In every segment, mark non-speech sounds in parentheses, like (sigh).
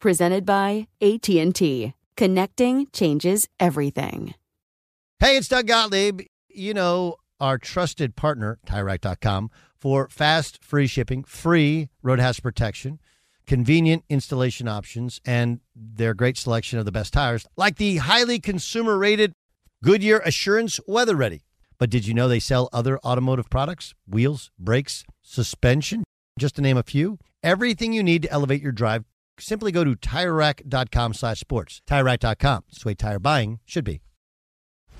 Presented by AT&T. Connecting changes everything. Hey, it's Doug Gottlieb. You know, our trusted partner, TireRack.com, for fast, free shipping, free road hazard protection, convenient installation options, and their great selection of the best tires, like the highly consumer rated Goodyear Assurance Weather Ready. But did you know they sell other automotive products? Wheels, brakes, suspension, just to name a few. Everything you need to elevate your drive. Simply go to TireRack.com slash sports. TireRack.com. It's the way tire buying should be.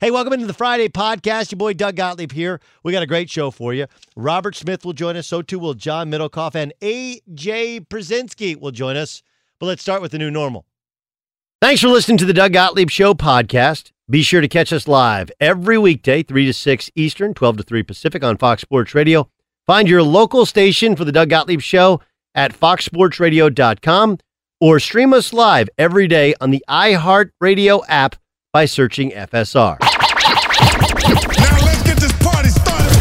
Hey, welcome into the Friday podcast. Your boy Doug Gottlieb here. We got a great show for you. Robert Smith will join us. So too will John Middlekauff and AJ Pierzynski will join us. But let's start with the new normal. Thanks for listening to the Doug Gottlieb Show podcast. Be sure to catch us live every weekday, 3 to 6 Eastern, 12 to 3 Pacific on Fox Sports Radio. Find your local station for the Doug Gottlieb Show at foxsportsradio.com or stream us live every day on the iHeartRadio app by searching FSR.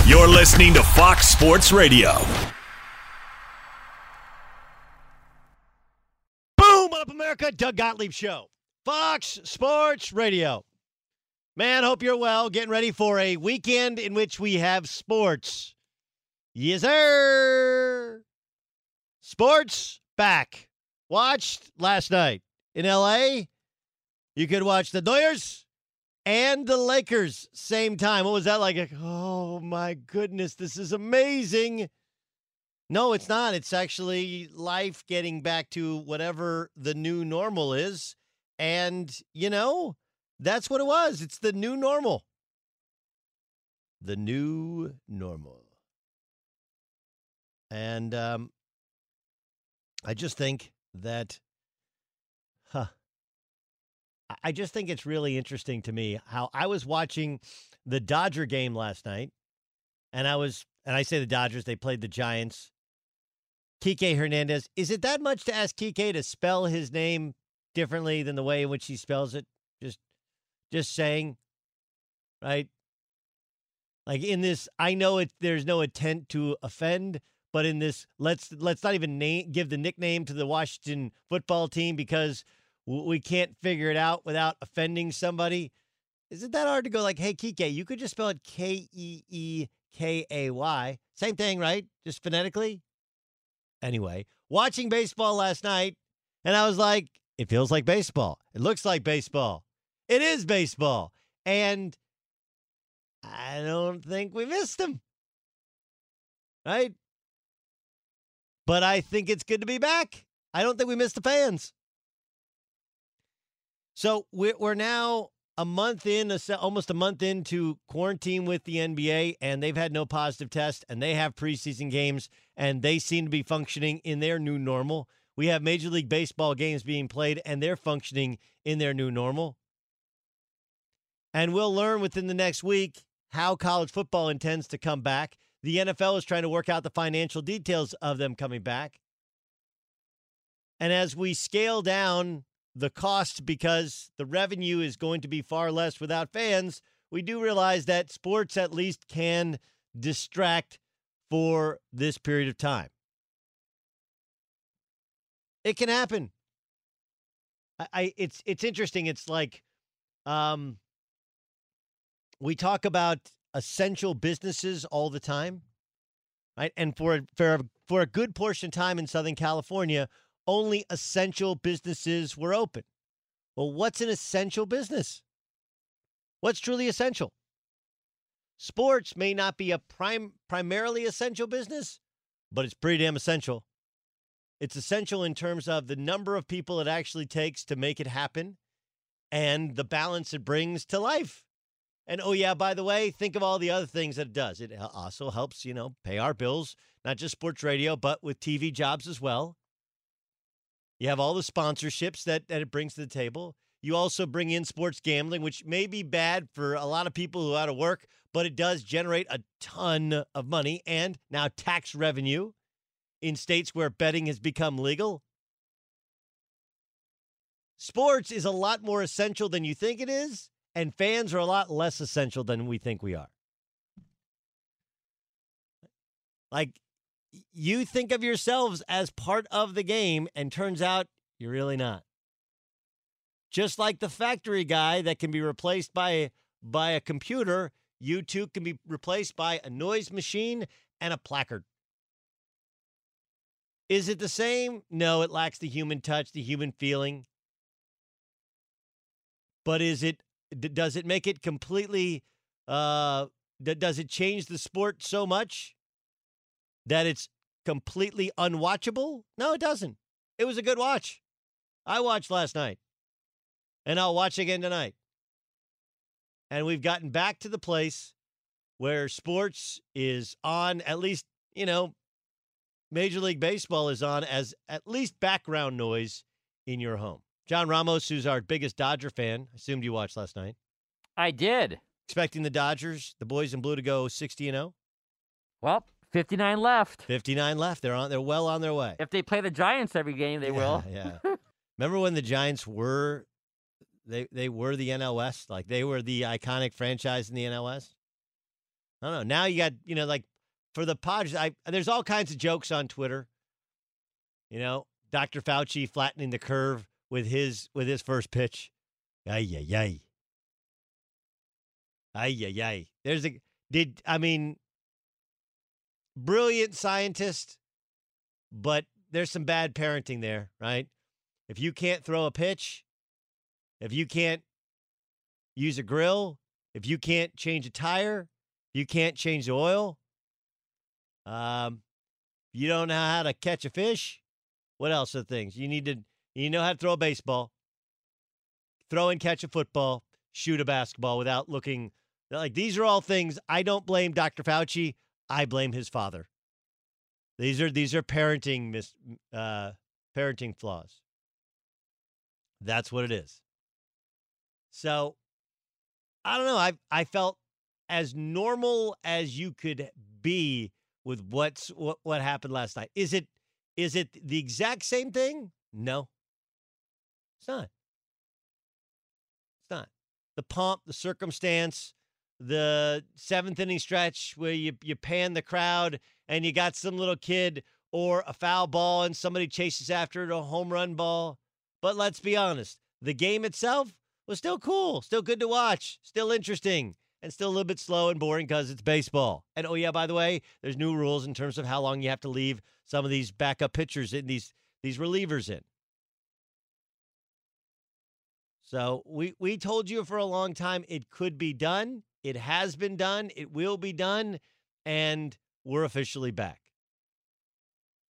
You're listening to Fox Sports Radio. Boom! What up, America? Doug Gottlieb Show. Fox Sports Radio. Man, hope you're well. Getting ready for a weekend in which we have sports. Yes, sir. Sports back. Watched last night in LA. You could watch the Doyers and the Lakers same time. What was that like? Oh my goodness, this is amazing. No, it's not. It's actually life getting back to whatever the new normal is. And, you know, that's what it was. It's the new normal. The new normal. And um, I just think that, I- just think it's really interesting to me how I was watching the Dodger game last night, and I was, and I say the Dodgers, they played the Giants. Kike Hernandez. Is it that much to ask Kike to spell his name differently than the way in which he spells it? Just, just saying, right? Like in this, I know it. There's no intent to offend, but in this let's let's not even name give the nickname to the Washington football team because we can't figure it out without offending somebody. Is it that hard to go like, hey, Kike, you could just spell it K E E K A Y. Same thing, right? Just phonetically. Anyway, watching baseball last night, and I was like, it feels like baseball. It looks like baseball. It is baseball. And I don't think we missed him. Right? But I think it's good to be back. I don't think we missed the fans. So we're, now a month in, almost a month into quarantine with the NBA, and they've had no positive test, and they have preseason games, and they seem to be functioning in their new normal. We have Major League Baseball games being played, and they're functioning in their new normal. And we'll learn within the next week how college football intends to come back. The NFL is trying to work out the financial details of them coming back. And as we scale down the cost because the revenue is going to be far less without fans, we do realize that sports at least can distract for this period of time. It can happen. I, I it's it's interesting. It's like um we talk about essential businesses all the time, right? And for for a, for a good portion of time in Southern California, only essential businesses were open. Well, what's an essential business? What's truly essential? Sports may not be a prime primarily essential business, but it's pretty damn essential. It's essential in terms of the number of people it actually takes to make it happen and the balance it brings to life. And oh, yeah, by the way, think of all the other things that it does. It uh, also helps, you know, pay our bills, not just sports radio, but with TV jobs as well. You have all the sponsorships that, that it brings to the table. You also bring in sports gambling, which may be bad for a lot of people who are out of work, but it does generate a ton of money and now tax revenue in states where betting has become legal. Sports is a lot more essential than you think it is, and fans are a lot less essential than we think we are. Like, you think of yourselves as part of the game, and turns out you're really not. Just like the factory guy that can be replaced by, by a computer, you too can be replaced by a noise machine and a placard. Is it the same? No, it lacks the human touch, the human feeling. But is it does it make it completely uh does it change the sport so much that it's completely unwatchable? No, it doesn't. It was a good watch. I watched last night. And I'll watch again tonight. And we've gotten back to the place where sports is on at least, you know, Major League Baseball is on as at least background noise in your home. John Ramos, who's our biggest Dodger fan, assumed you watched last night. I did. Expecting the Dodgers, the boys in blue, to go 60 and 0. Well, 59 left. 59 left. They're on. They're well on their way. If they play the Giants every game, they yeah, will. Yeah. (laughs) Remember when the Giants were they they were the NLS? Like they were the iconic franchise in the NLS? I don't know. Now you got, you know, like for the Padres, I there's all kinds of jokes on Twitter. You know, Dr. Fauci flattening the curve with his with his first pitch. Ay ay ay. Ay ay ay. There's a did I mean brilliant scientist, but there's some bad parenting there, right? If you can't throw a pitch, if you can't use a grill, if you can't change a tire, you can't change the oil, um, you don't know how to catch a fish. What else are things you need to? You know how to throw a baseball, throw and catch a football, shoot a basketball without looking. Like these are all things. I don't blame Dr. Fauci. I blame his father. These are these are parenting mis, uh, parenting flaws. That's what it is. So I don't know. I I felt as normal as you could be with what's what, what happened last night. Is it is it the exact same thing? No. It's not. It's not. The pomp, the circumstance, the seventh inning stretch where you you pan the crowd and you got some little kid or a foul ball and somebody chases after it, a home run ball. But let's be honest, the game itself was still cool, still good to watch, still interesting, and still a little bit slow and boring because it's baseball. And oh yeah, by the way, there's new rules in terms of how long you have to leave some of these backup pitchers in these these relievers in. So we we told you for a long time it could be done. It has been done. It will be done, and we're officially back.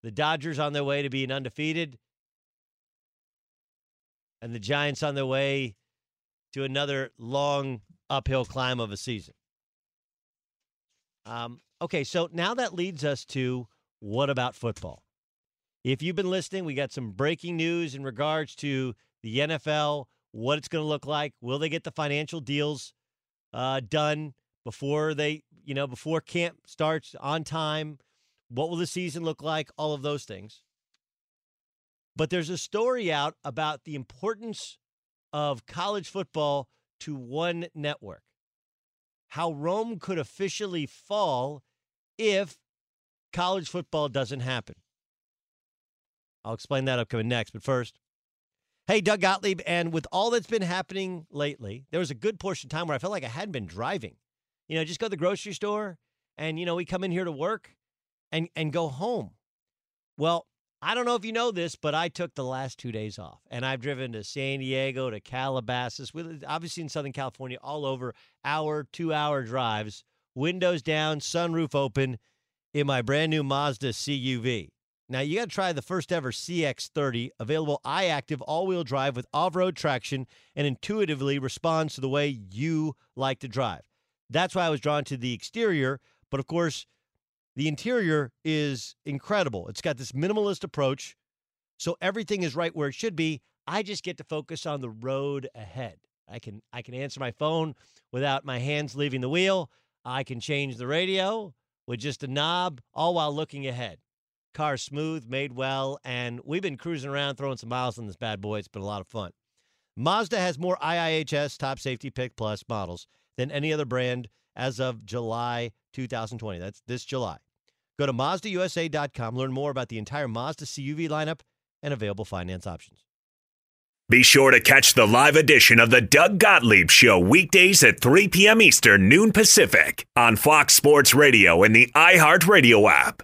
The Dodgers on their way to being undefeated, and the Giants on their way to another long uphill climb of a season. Um, okay, so now that leads us to what about football? If you've been listening, we got some breaking news in regards to the NFL, what it's going to look like. Will they get the financial deals uh, done before they, you know, before camp starts on time? What will the season look like? All of those things. But there's a story out about the importance of college football to one network. How Rome could officially fall if college football doesn't happen. I'll explain that upcoming next. But first, hey, Doug Gottlieb. And with all that's been happening lately, there was a good portion of time where I felt like I hadn't been driving. You know, just go to the grocery store and, you know, we come in here to work and, and go home. Well, I don't know if you know this, but I took the last two days off, and I've driven to San Diego, to Calabasas, with obviously in Southern California, all over hour, two hour drives, windows down, sunroof open, in my brand new Mazda CUV. Now you got to try the first ever CX30, available iActive all-wheel drive with off-road traction, and intuitively responds to the way you like to drive. That's why I was drawn to the exterior, but of course the interior is incredible. It's got this minimalist approach, so everything is right where it should be. I just get to focus on the road ahead. I can I can answer my phone without my hands leaving the wheel. I can change the radio with just a knob, all while looking ahead. Car smooth, made well, and we've been cruising around throwing some miles on this bad boy. It's been a lot of fun. Mazda has more IIHS Top Safety Pick Plus models than any other brand as of July 2020. That's this July. Go to MazdaUSA.com, learn more about the entire Mazda CUV lineup and available finance options. Be sure to catch the live edition of the Doug Gottlieb Show weekdays at 3 p.m. Eastern, noon Pacific on Fox Sports Radio and the iHeartRadio app.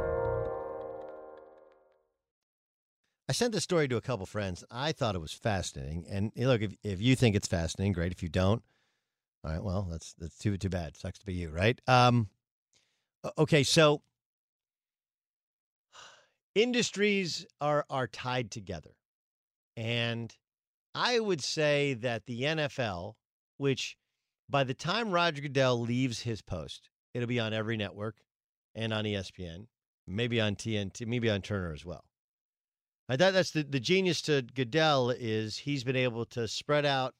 I sent this story to a couple friends. I thought it was fascinating. And look, if, if you think it's fascinating, great. If you don't, all right, well, that's that's too too bad. Sucks to be you, right? Um, okay, so industries are are tied together, and I would say that the NFL, which by the time Roger Goodell leaves his post, it'll be on every network and on ESPN, maybe on TNT, maybe on Turner as well. I thought that's the, the genius to Goodell is he's been able to spread out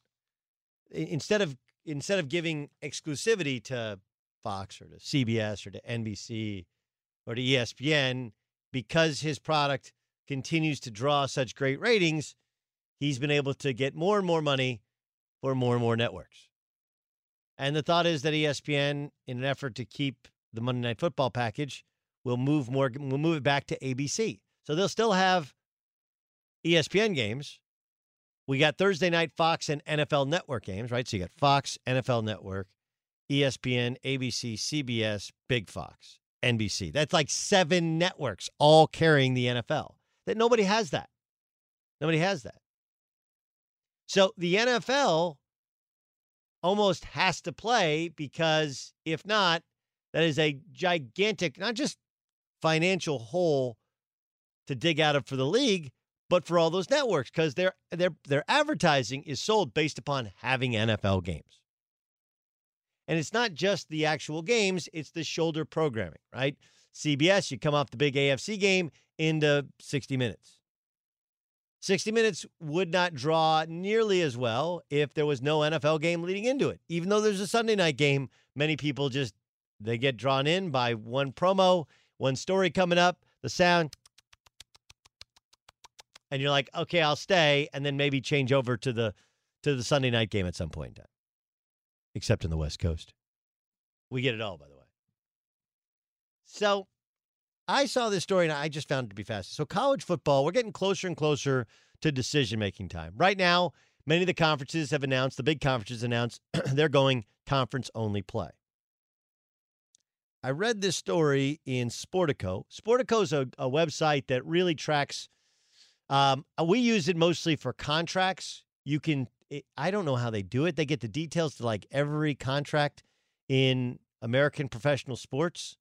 instead of instead of giving exclusivity to Fox or to CBS or to NBC or to ESPN because his product continues to draw such great ratings, he's been able to get more and more money for more and more networks. And the thought is that ESPN, in an effort to keep the Monday Night Football package, will move more, will move it back to ABC. So they'll still have ESPN games. We got Thursday night Fox and NFL Network games, right? So you got Fox, NFL Network, ESPN, ABC, CBS, Big Fox, NBC. That's like seven networks all carrying the NFL. That nobody has that. Nobody has that. So the NFL almost has to play because if not, that is a gigantic, not just financial hole to dig out of for the league, but for all those networks because their their their advertising is sold based upon having NFL games. And it's not just the actual games, it's the shoulder programming, right? CBS, you come off the big AFC game into 60 minutes. 60 minutes would not draw nearly as well if there was no NFL game leading into it. Even though there's a Sunday night game, many people just they get drawn in by one promo, one story coming up, the sound and you're like, okay, I'll stay, and then maybe change over to the to the Sunday night game at some point in time. Except in the West Coast, we get it all, by the way. So, I saw this story and I just found it to be fascinating. So, college football, we're getting closer and closer to decision making time. Right now, many of the conferences have announced, the big conferences announced, (clears throat) they're going conference only play. I read this story in Sportico. Sportico is a, a website that really tracks um, uh, we use it mostly for contracts. You can, it, I don't know how they do it. They get the details to like every contract in American professional sports.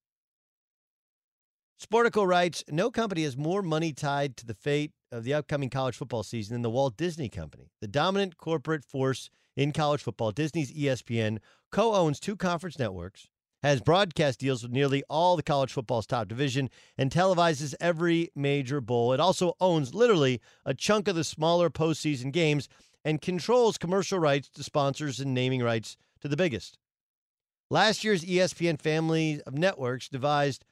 Sportico writes No company has more money tied to the fate of the upcoming college football season than the Walt Disney Company. The dominant corporate force in college football, Disney's ESPN, co owns two conference networks, has broadcast deals with nearly all the college football's top division and televises every major bowl. It also owns literally a chunk of the smaller postseason games and controls commercial rights to sponsors and naming rights to the biggest. Last year's ESPN family of networks devised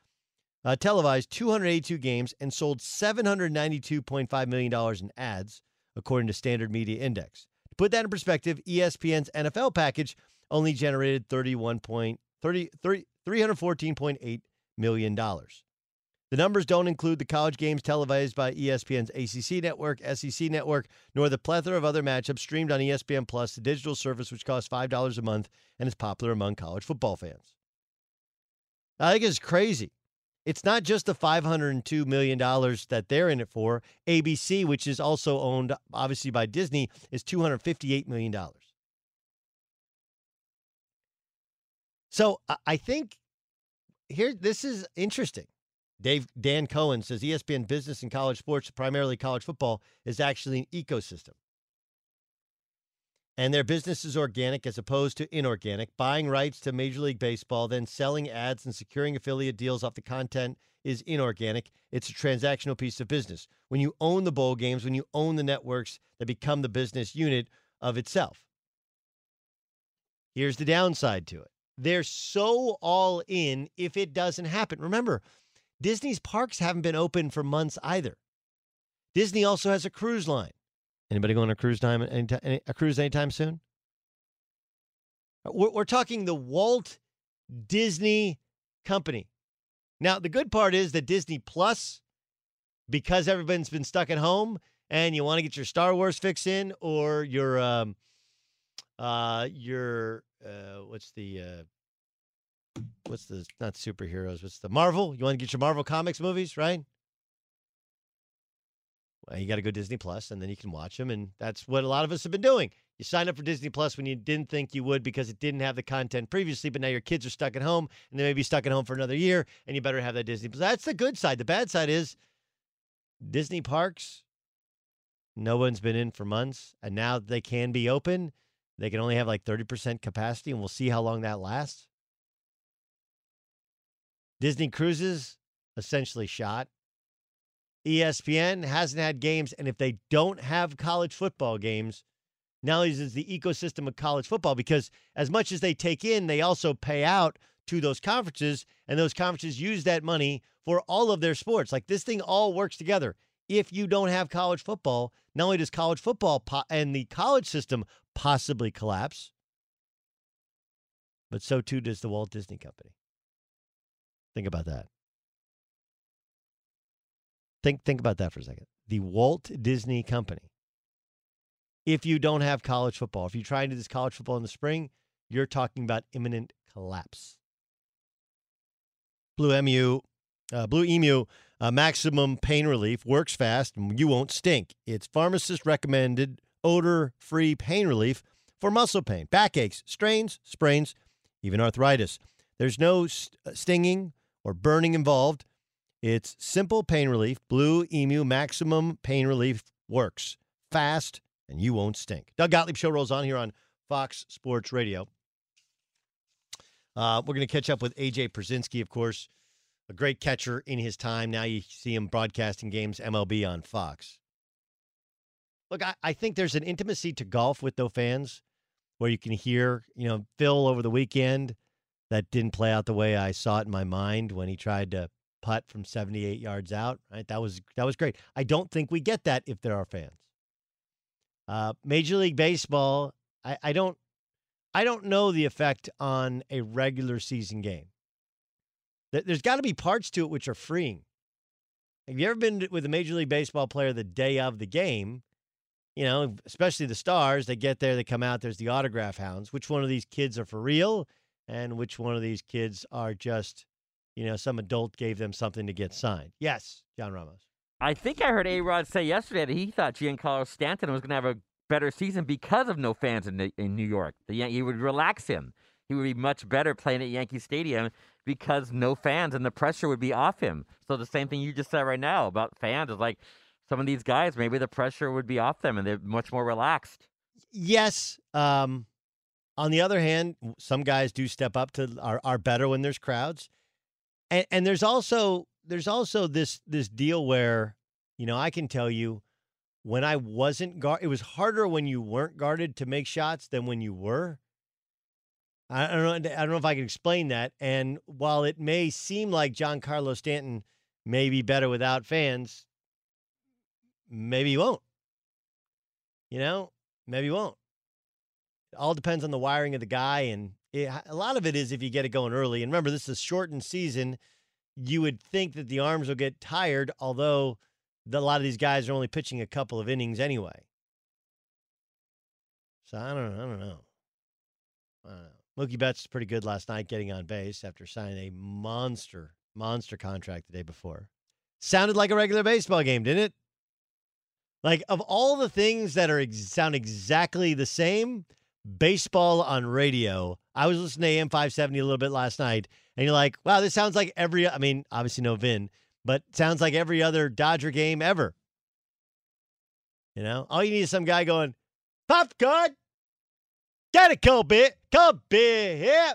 uh, televised 282 games and sold $792.5 million in ads, according to Standard Media Index. To put that in perspective, ESPN's NFL package only generated 31. 30, 30, $314.8 million. The numbers don't include the college games televised by ESPN's ACC network, SEC network, nor the plethora of other matchups streamed on ESPN Plus, the digital service which costs $5 a month and is popular among college football fans. I think it's crazy. It's not just the $502 million that they're in it for. ABC, which is also owned obviously by Disney, is $258 million. So I think here this is interesting. Dave Dan Cohen says ESPN business and college sports, primarily college football, is actually an ecosystem. and their business is organic as opposed to inorganic. Buying rights to Major League Baseball, then selling ads and securing affiliate deals off the content is inorganic. It's a transactional piece of business. When you own the bowl games, when you own the networks that become the business unit of itself. Here's the downside to it they're so all in if it doesn't happen. Remember, Disney's parks haven't been open for months either. Disney also has a cruise line. Anybody going on a cruise time any, a cruise anytime soon? We're, we're talking the Walt Disney Company. Now, the good part is that Disney Plus, because everyone's been stuck at home and you want to get your Star Wars fix in or your um, uh, your uh, what's the uh, what's the not superheroes? What's the Marvel? You want to get your Marvel comics movies, right? Well, you got to go Disney Plus, and then you can watch them, and that's what a lot of us have been doing. You signed up for Disney Plus when you didn't think you would because it didn't have the content previously, but now your kids are stuck at home, and they may be stuck at home for another year, and you better have that Disney Plus. That's the good side. The bad side is Disney parks. No one's been in for months, and now they can be open. They can only have like 30% capacity, and we'll see how long that lasts. Disney Cruises essentially shot. ESPN hasn't had games, and if they don't have college football games, now is the ecosystem of college football because as much as they take in, they also pay out to those conferences, and those conferences use that money for all of their sports. Like this thing all works together. If you don't have college football, not only does college football po- and the college system possibly collapse, but so too does the Walt Disney Company. Think about that. Think think about that for a second. The Walt Disney Company. If you don't have college football, if you try and do this college football in the spring, you're talking about imminent collapse. Blue Emu, uh, Blue Emu, uh, maximum pain relief works fast and you won't stink. It's pharmacist recommended odor-free pain relief for muscle pain, backaches, strains, sprains, even arthritis. There's no st- stinging or burning involved. It's simple pain relief. Blue Emu Maximum Pain Relief works fast and you won't stink. Doug Gottlieb show rolls on here on Fox Sports Radio. Uh, we're going to catch up with AJ Pierzynski, of course, a great catcher in his time. Now you see him broadcasting games MLB on Fox. Look, I, I think there's an intimacy to golf with no fans where you can hear, you know, Phil over the weekend that didn't play out the way I saw it in my mind when he tried to putt from 78 yards out. Right, that was that was great. I don't think we get that if there are fans. Uh, Major League Baseball, I, I don't, I don't know the effect on a regular season game. There's got to be parts to it which are freeing. Have you ever been with a Major League Baseball player the day of the game? You know, especially the stars, they get there, they come out, there's the autograph hounds. Which one of these kids are for real? And which one of these kids are just, you know, some adult gave them something to get signed? Yes, John Ramos. I think I heard A Rod say yesterday that he thought Giancarlo Stanton was going to have a better season because of no fans in, in New York. The Yan- he would relax him. He would be much better playing at Yankee Stadium because no fans and the pressure would be off him. So the same thing you just said right now about fans is like some of these guys, maybe the pressure would be off them and they're much more relaxed. Yes. Um, on the other hand, some guys do step up to are, are better when there's crowds, and, and there's also there's also this this deal where you know I can tell you when I wasn't guard, it was harder when you weren't guarded to make shots than when you were. I don't know. I don't know if I can explain that. And while it may seem like Giancarlo Stanton may be better without fans, maybe he won't. You know, maybe he won't. It all depends on the wiring of the guy, and it, a lot of it is if you get it going early. And remember, this is a shortened season. You would think that the arms will get tired, although the, a lot of these guys are only pitching a couple of innings anyway. So I don't, I don't know. Mookie Betts is pretty good last night getting on base after signing a monster, monster contract the day before. Sounded like a regular baseball game, didn't it? Like of all the things that are sound exactly the same, baseball on radio. I was listening to AM 570 a little bit last night, and you're like, wow, this sounds like every, I mean, obviously no Vin, but sounds like every other Dodger game ever. You know, all you need is some guy going, Pop popcorn, Get it, Kobe. Come be here.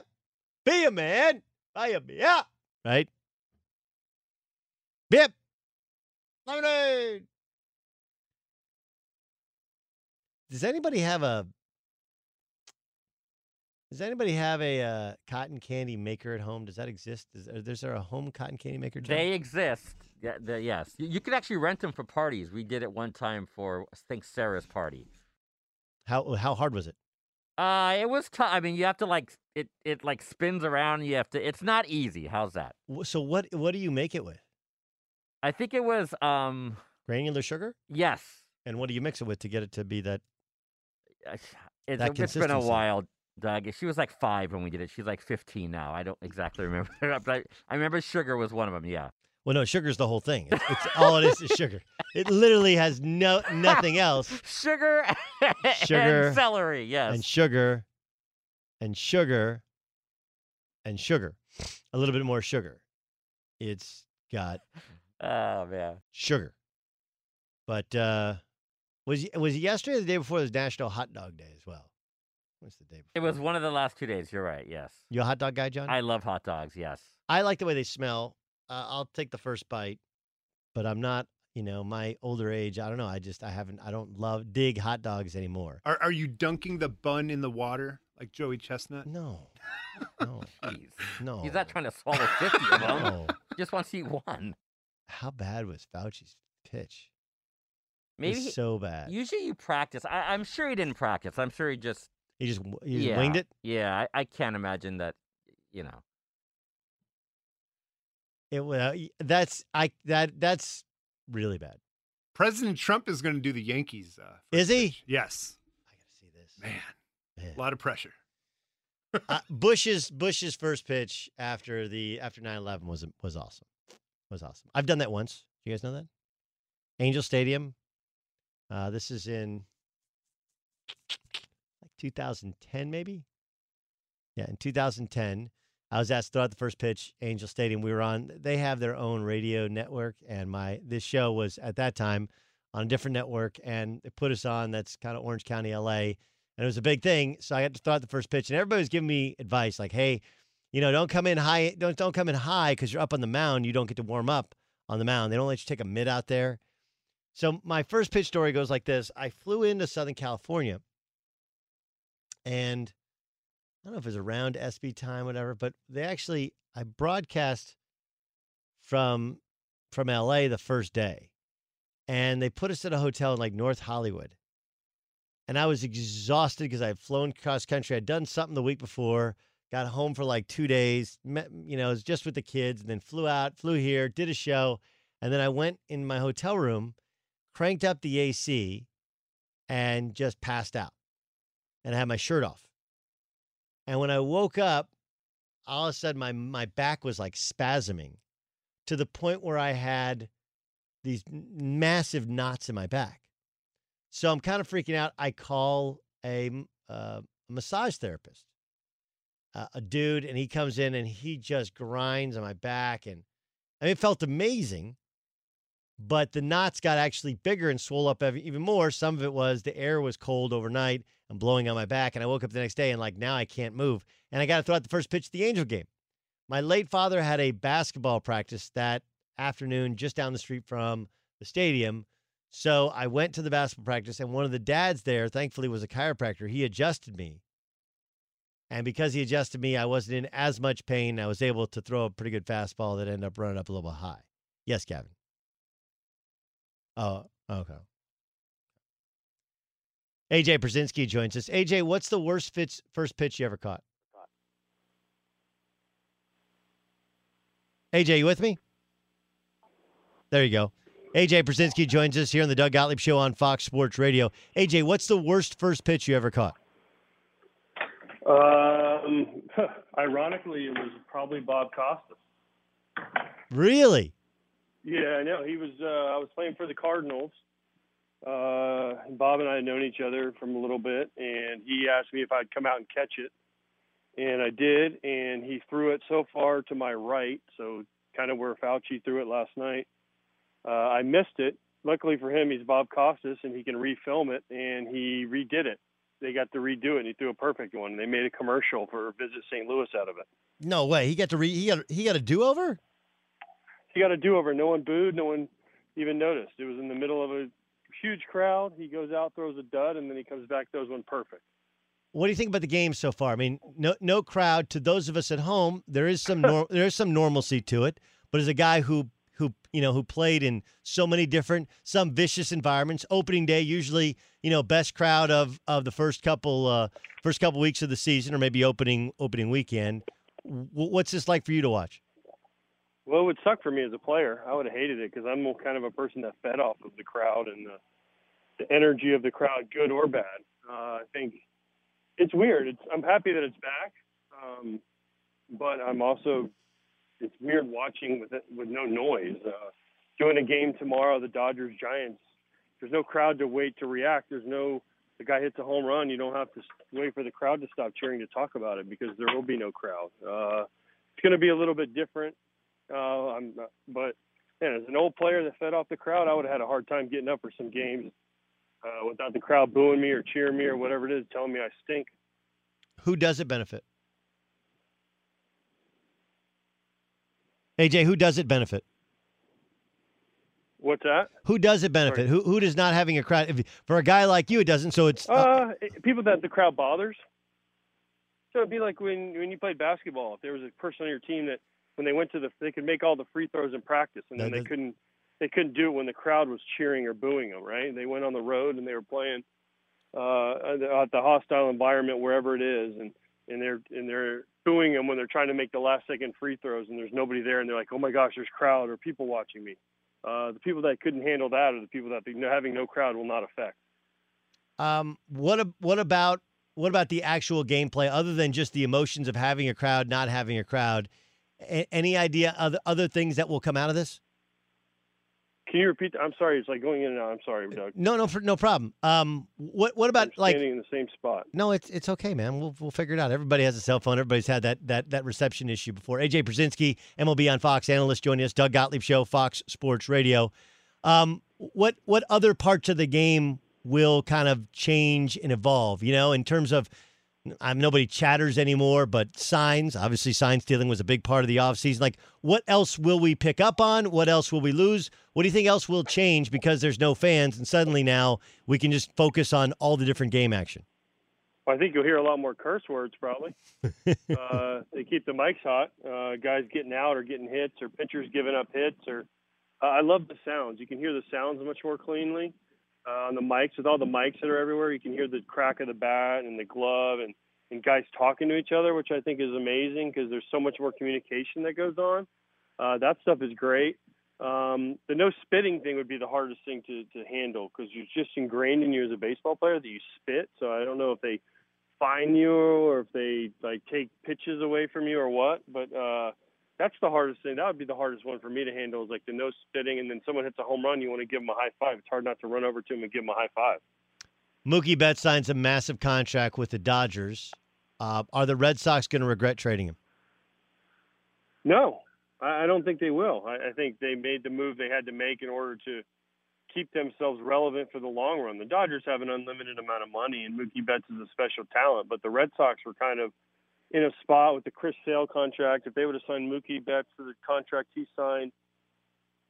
Be a man. Buy a beer. Right? Bip. Lemonade. Does anybody have a does anybody have a uh, cotton candy maker at home? Does that exist? Is, is there a home cotton candy maker? John? They exist. Yeah, the, yes. You, you could actually rent them for parties. We did it one time for I think Sarah's party. How how hard was it? Uh, it was tough. I mean, you have to like it. It like spins around. You have to. It's not easy. How's that? So what what do you make it with? I think it was. Um. Granular sugar? Yes. And what do you mix it with to get it to be that? I- It's, That it's been a while, Doug. She was like five when we did it. She's like 15 now. I don't exactly remember, (laughs) but I, I remember sugar was one of them. Yeah. Well, no, sugar's the whole thing. It's, it's all it is is sugar. It literally has no nothing else. Sugar, (laughs) Sugar and celery. Yes. and sugar and sugar and sugar. A little bit more sugar. It's got (laughs) oh man. sugar. But uh was was it yesterday or the day before was National Hot Dog Day as well? What's the day before? It was one of the last two days. You're right. Yes. You a hot dog guy, John? I love hot dogs. Yes. I like the way they smell. Uh, I'll take the first bite, but I'm not, you know, my older age. I don't know. I just I haven't. I don't love dig hot dogs anymore. Are, are you dunking the bun in the water like Joey Chestnut? No. No. Jeez. No. He's not trying to swallow 50 of them. No. He just wants to eat one. How bad was Fauci's pitch? It Maybe was he- so bad. Usually you practice. I, I'm sure he didn't practice. I'm sure he just He just he just yeah, winged it. Yeah, I, I can't imagine that. You know, It well, that's I that that's really bad. President Trump is going to do the Yankees. Uh, Is he? pitch. Yes. I gotta see this. Man, Man. a lot of pressure. uh, (laughs) Bush's Bush's first pitch after the after 9/11 was was awesome. Was awesome. I've done that once. You guys know that? Angel Stadium. Uh, this is in like 2010, maybe. Yeah, in 2010, I was asked throughout the first pitch. Angel Stadium. We were on. They have their own radio network, and my this show was at that time on a different network, and they put us on. That's kind of Orange County, LA, and it was a big thing. So I got to throw out the first pitch, and everybody was giving me advice like, "Hey, you know, don't come in high. Don't don't come in high because you're up on the mound. You don't get to warm up on the mound. They don't let you take a mid out there." So my first pitch story goes like this: I flew into Southern California, and I don't know if it was around SB time, whatever, but they actually I broadcast from from LA the first day, and they put us at a hotel in like North Hollywood, and I was exhausted because I had flown cross country. I'd done something the week before, got home for like two days, met, you know, was just with the kids, and then flew out, flew here, did a show, and then I went in my hotel room, cranked up the AC, and just passed out, and I had my shirt off. And when I woke up, all of a sudden my my back was like spasming to the point where I had these massive knots in my back. So I'm kind of freaking out. I call a uh, massage therapist, uh, a dude, and he comes in and he just grinds on my back, and I mean, it felt amazing. But the knots got actually bigger and swole up even more. Some of it was the air was cold overnight and blowing on my back, and I woke up the next day and like now I can't move, and I got to throw out the first pitch of the Angel game. My late father had a basketball practice that afternoon just down the street from the stadium. So I went to the basketball practice, and one of the dads there, thankfully, was a chiropractor. He adjusted me. And because he adjusted me, I wasn't in as much pain. I was able to throw a pretty good fastball that ended up running up a little bit high. Yes, Gavin. Oh, okay. AJ Pierzynski joins us. AJ, what's the worst pitch, first pitch you ever caught? AJ, you with me? There you go. AJ Pierzynski joins us here on the Doug Gottlieb Show on Fox Sports Radio. AJ, what's the worst first pitch you ever caught? Um, (laughs) ironically, it was probably Bob Costas. Really? Yeah, I know. He was. Uh, I was playing for the Cardinals. Uh, and Bob and I had known each other from a little bit, and he asked me if I'd come out and catch it, and I did. And he threw it so far to my right, so kind of where Fauci threw it last night. Uh, I missed it. Luckily for him, he's Bob Costas, and he can refilm it, and he redid it. they got to redo it, and he threw a perfect one. They made a commercial for Visit St. Louis out of it. No way. He got to re- he got he got a do over. He got a do over. No one booed. No one even noticed. It was in the middle of a huge crowd. He goes out, throws a dud, and then he comes back, throws one perfect. What do you think about the game so far? I mean, no no crowd. To those of us at home, there is some nor- there is some normalcy to it. But as a guy who who you know who played in so many different some vicious environments, opening day usually you know best crowd of of the first couple uh, first couple weeks of the season, or maybe opening opening weekend. W- what's this like for you to watch? Well, it would suck for me as a player. I would have hated it because I'm kind of a person that fed off of the crowd and the, the energy of the crowd, good or bad. Uh, I think it's weird. It's I'm happy that it's back, um, but I'm also it's weird watching with it, with no noise. Uh, doing a game tomorrow, the Dodgers Giants. There's no crowd to wait to react. There's no the guy hits a home run. You don't have to wait for the crowd to stop cheering to talk about it because there will be no crowd. Uh, it's going to be a little bit different. Uh, I'm, not, but man, as an old player that fed off the crowd, I would have had a hard time getting up for some games uh, without the crowd booing me or cheering me or whatever it is, telling me I stink. Who does it benefit? AJ, who does it benefit? What's that? Who does it benefit? Who who does not having a crowd? If, for a guy like you, it doesn't. So it's Uh, people that the crowd bothers. So it'd be like when when you played basketball. If there was a person on your team that when they went to the they could make all the free throws in practice, and then That they couldn't they couldn't do it when the crowd was cheering or booing them. Right? They went on the road and they were playing uh, at the hostile environment wherever it is, and and they're and they're booing them when they're trying to make the last second free throws, and there's nobody there, and they're like, oh my gosh, there's crowd or people watching me. Uh, the people that couldn't handle that are the people that the, having no crowd will not affect. Um, what a- what about what about the actual gameplay other than just the emotions of having a crowd, not having a crowd? A- any idea other other things that will come out of this? Can you repeat? That? I'm sorry, it's like going in and out. I'm sorry, Doug. No, no, for, no problem. Um, what what about I'm like? standing in the same spot. No, it's it's okay, man. We'll we'll figure it out. Everybody has a cell phone. Everybody's had that that that reception issue before. AJ Pierzynski, MLB on Fox analyst, joining us. Doug Gottlieb Show, Fox Sports Radio. Um, what what other parts of the game will kind of change and evolve? You know, in terms of I'm nobody chatters anymore, but signs. Obviously, sign stealing was a big part of the offseason. Like, what else will we pick up on? What else will we lose? What do you think else will change because there's no fans and suddenly now we can just focus on all the different game action? I think you'll hear a lot more curse words probably. (laughs) uh, they keep the mics hot. Uh, guys getting out or getting hits, or pitchers giving up hits. Or uh, I love the sounds. You can hear the sounds much more cleanly uh, on the mics. With all the mics that are everywhere, you can hear the crack of the bat and the glove, and and guys talking to each other, which I think is amazing because there's so much more communication that goes on. Uh, that stuff is great. Um, the no spitting thing would be the hardest thing to, to handle because you're just ingrained in you as a baseball player that you spit. So I don't know if they fine you or if they like take pitches away from you or what. But uh, that's the hardest thing. That would be the hardest one for me to handle is like the no spitting, and then someone hits a home run, you want to give them a high five. It's hard not to run over to them and give them a high five. Mookie Betts signs a massive contract with the Dodgers. Uh, are the Red Sox going to regret trading him? No, I don't think they will. I think they made the move they had to make in order to keep themselves relevant for the long run. The Dodgers have an unlimited amount of money, and Mookie Betts is a special talent. But the Red Sox were kind of in a spot with the Chris Sale contract. If they would have signed Mookie Betts for the contract he signed,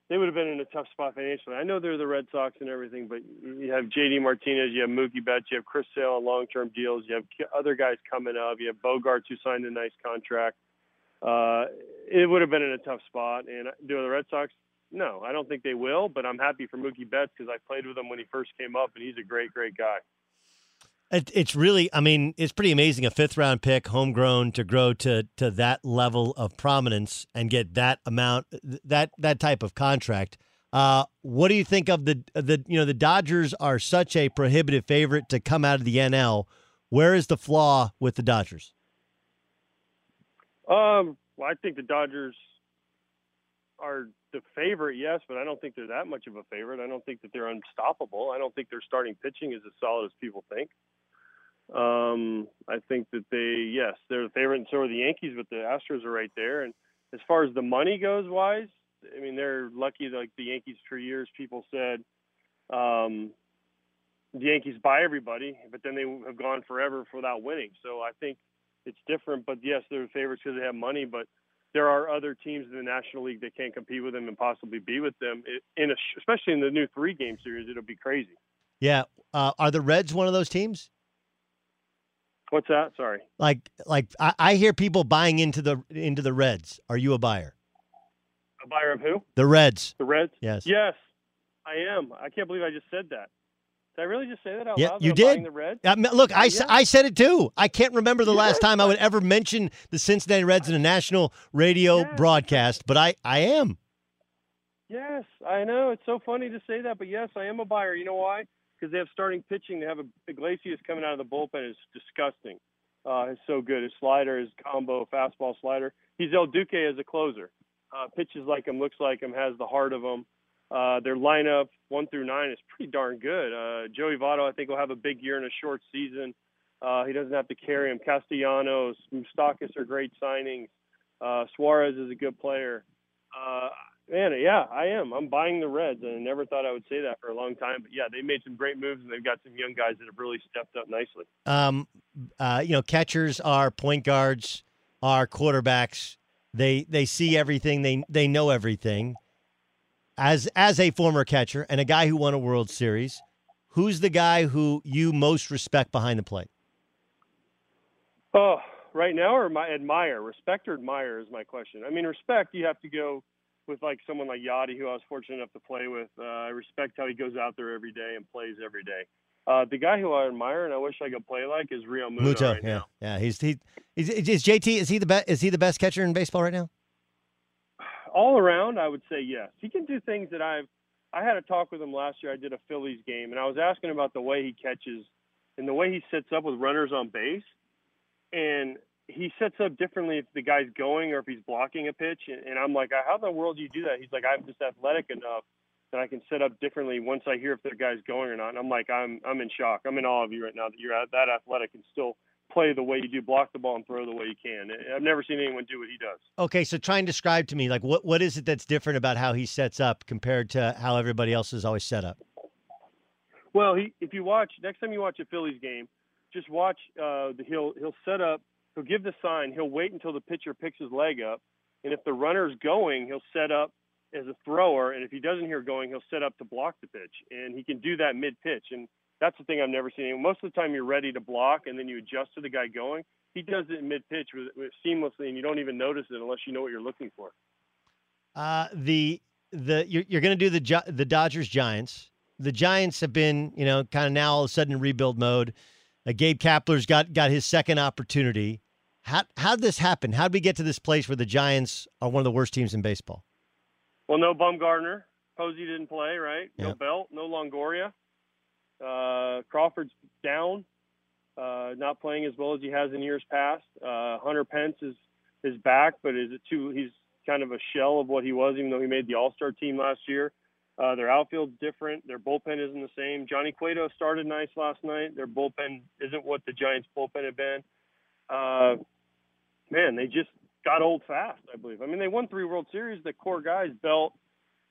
they would have been in a tough spot financially. I know they're the Red Sox and everything, but you have JD Martinez, you have Mookie Betts, you have Chris Sale on long-term deals, you have other guys coming up, you have Bogaerts who signed a nice contract. Uh, it would have been in a tough spot. And do the Red Sox? No, I don't think they will. But I'm happy for Mookie Betts because I played with him when he first came up, and he's a great, great guy. It, it's really, I mean, it's pretty amazing. A fifth round pick, homegrown, to grow to to that level of prominence and get that amount, that that type of contract. Uh, what do you think of the the you know the Dodgers are such a prohibitive favorite to come out of the NL. Where is the flaw with the Dodgers? Um, well, I think the Dodgers are the favorite, yes, but I don't think they're that much of a favorite. I don't think that they're unstoppable. I don't think their starting pitching is as solid as people think. Um, I think that they, yes, they're the favorite, and so are the Yankees, but the Astros are right there. And as far as the money goes, wise, I mean, they're lucky. Like the Yankees for years, people said, um, the Yankees buy everybody, but then they have gone forever without winning. So I think it's different. But yes, they're favorites because they have money, but there are other teams in the National League that can't compete with them and possibly be with them in a, especially in the new three game series. It'll be crazy. Yeah. Uh, are the Reds one of those teams? What's that? Sorry. Like, like I, I hear people buying into the into the Reds. Are you a buyer? A buyer of who? The Reds. The Reds. Yes. Yes, I am. I can't believe I just said that. Did I really just say that out Yeah, loud? you that I'm buying did. The Reds. Uh, I mean, look, I, oh, s- Yeah. I said it too. I can't remember the last time I would ever mention the Cincinnati Reds in a national radio Yes. broadcast, but I, I am. Yes, I know. It's so funny to say that, but yes, I am a buyer. You know why? Because they have starting pitching. They have a Iglesias coming out of the bullpen is disgusting. Uh, it's so good. His slider, his combo, fastball, slider. He's El Duque as a closer. Uh, pitches like him, looks like him, has the heart of him. Uh, their lineup one through nine is pretty darn good. Uh, Joey Votto, I think, will have a big year in a short season. Uh, he doesn't have to carry him. Castellanos, Moustakas are great signings. Uh, Suarez is a good player. Uh, man, yeah, I am. I'm buying the Reds, and I never thought I would say that for a long time. But yeah, they made some great moves, and they've got some young guys that have really stepped up nicely. Um, uh, you know, catchers are point guards, are quarterbacks. They they see everything. They they know everything. As as a former catcher and a guy who won a World Series, who's the guy who you most respect behind the plate? Oh, right now or my admire, respect or admire is my question. I mean, respect you have to go with like someone like Yadi, who I was fortunate enough to play with. Uh, I respect how he goes out there every day and plays every day. Uh, the guy who I admire and I wish I could play like is Realmuto. Muto, right yeah, now. yeah. He's he is, is JT is he the best is he the best catcher in baseball right now? all around, I would say yes. He can do things that I've. I had a talk with him last year. I did a Phillies game, and I was asking about the way he catches and the way he sets up with runners on base. And he sets up differently if the guy's going or if he's blocking a pitch. And, I'm like, how in the world do you do that? He's like, I'm just athletic enough that I can set up differently once I hear if the guy's going or not. And I'm like, I'm I'm in shock. I'm in awe of you right now that you're that athletic and still play the way you do, block the ball and throw the way you can. I've never seen anyone do what he does. Okay, so try and describe to me like what what is it that's different about how he sets up compared to how everybody else is always set up? Well, he if you watch next time you watch a Phillies game, just watch. Uh, the, he'll he'll set up. He'll give the sign. He'll wait until the pitcher picks his leg up, and if the runner's going, he'll set up as a thrower. And if he doesn't hear going, he'll set up to block the pitch, and he can do that mid pitch. And that's the thing I've never seen. Most of the time, you're ready to block, and then you adjust to the guy going. He does it mid pitch with, with seamlessly, and you don't even notice it unless you know what you're looking for. Uh, the the you're, you're going to do the the Dodgers Giants. The Giants have been you know kind of now all of a sudden in rebuild mode. Uh, Gabe Kapler's got got his second opportunity. How how did this happen? How did we get to this place where the Giants are one of the worst teams in baseball? Well, no Bumgarner. Posey didn't play, right? No Yep. Belt, no Longoria. Uh, Crawford's down, uh, not playing as well as he has in years past. Uh, Hunter Pence is is back, but is it too? He's kind of a shell of what he was, even though he made the All Star team last year. Uh, their outfield's different. Their bullpen isn't the same. Johnny Cueto started nice last night. Their bullpen isn't what the Giants' bullpen had been. Uh, man, they just got old fast. I believe. I mean, they won three World Series. The core guys, Belt,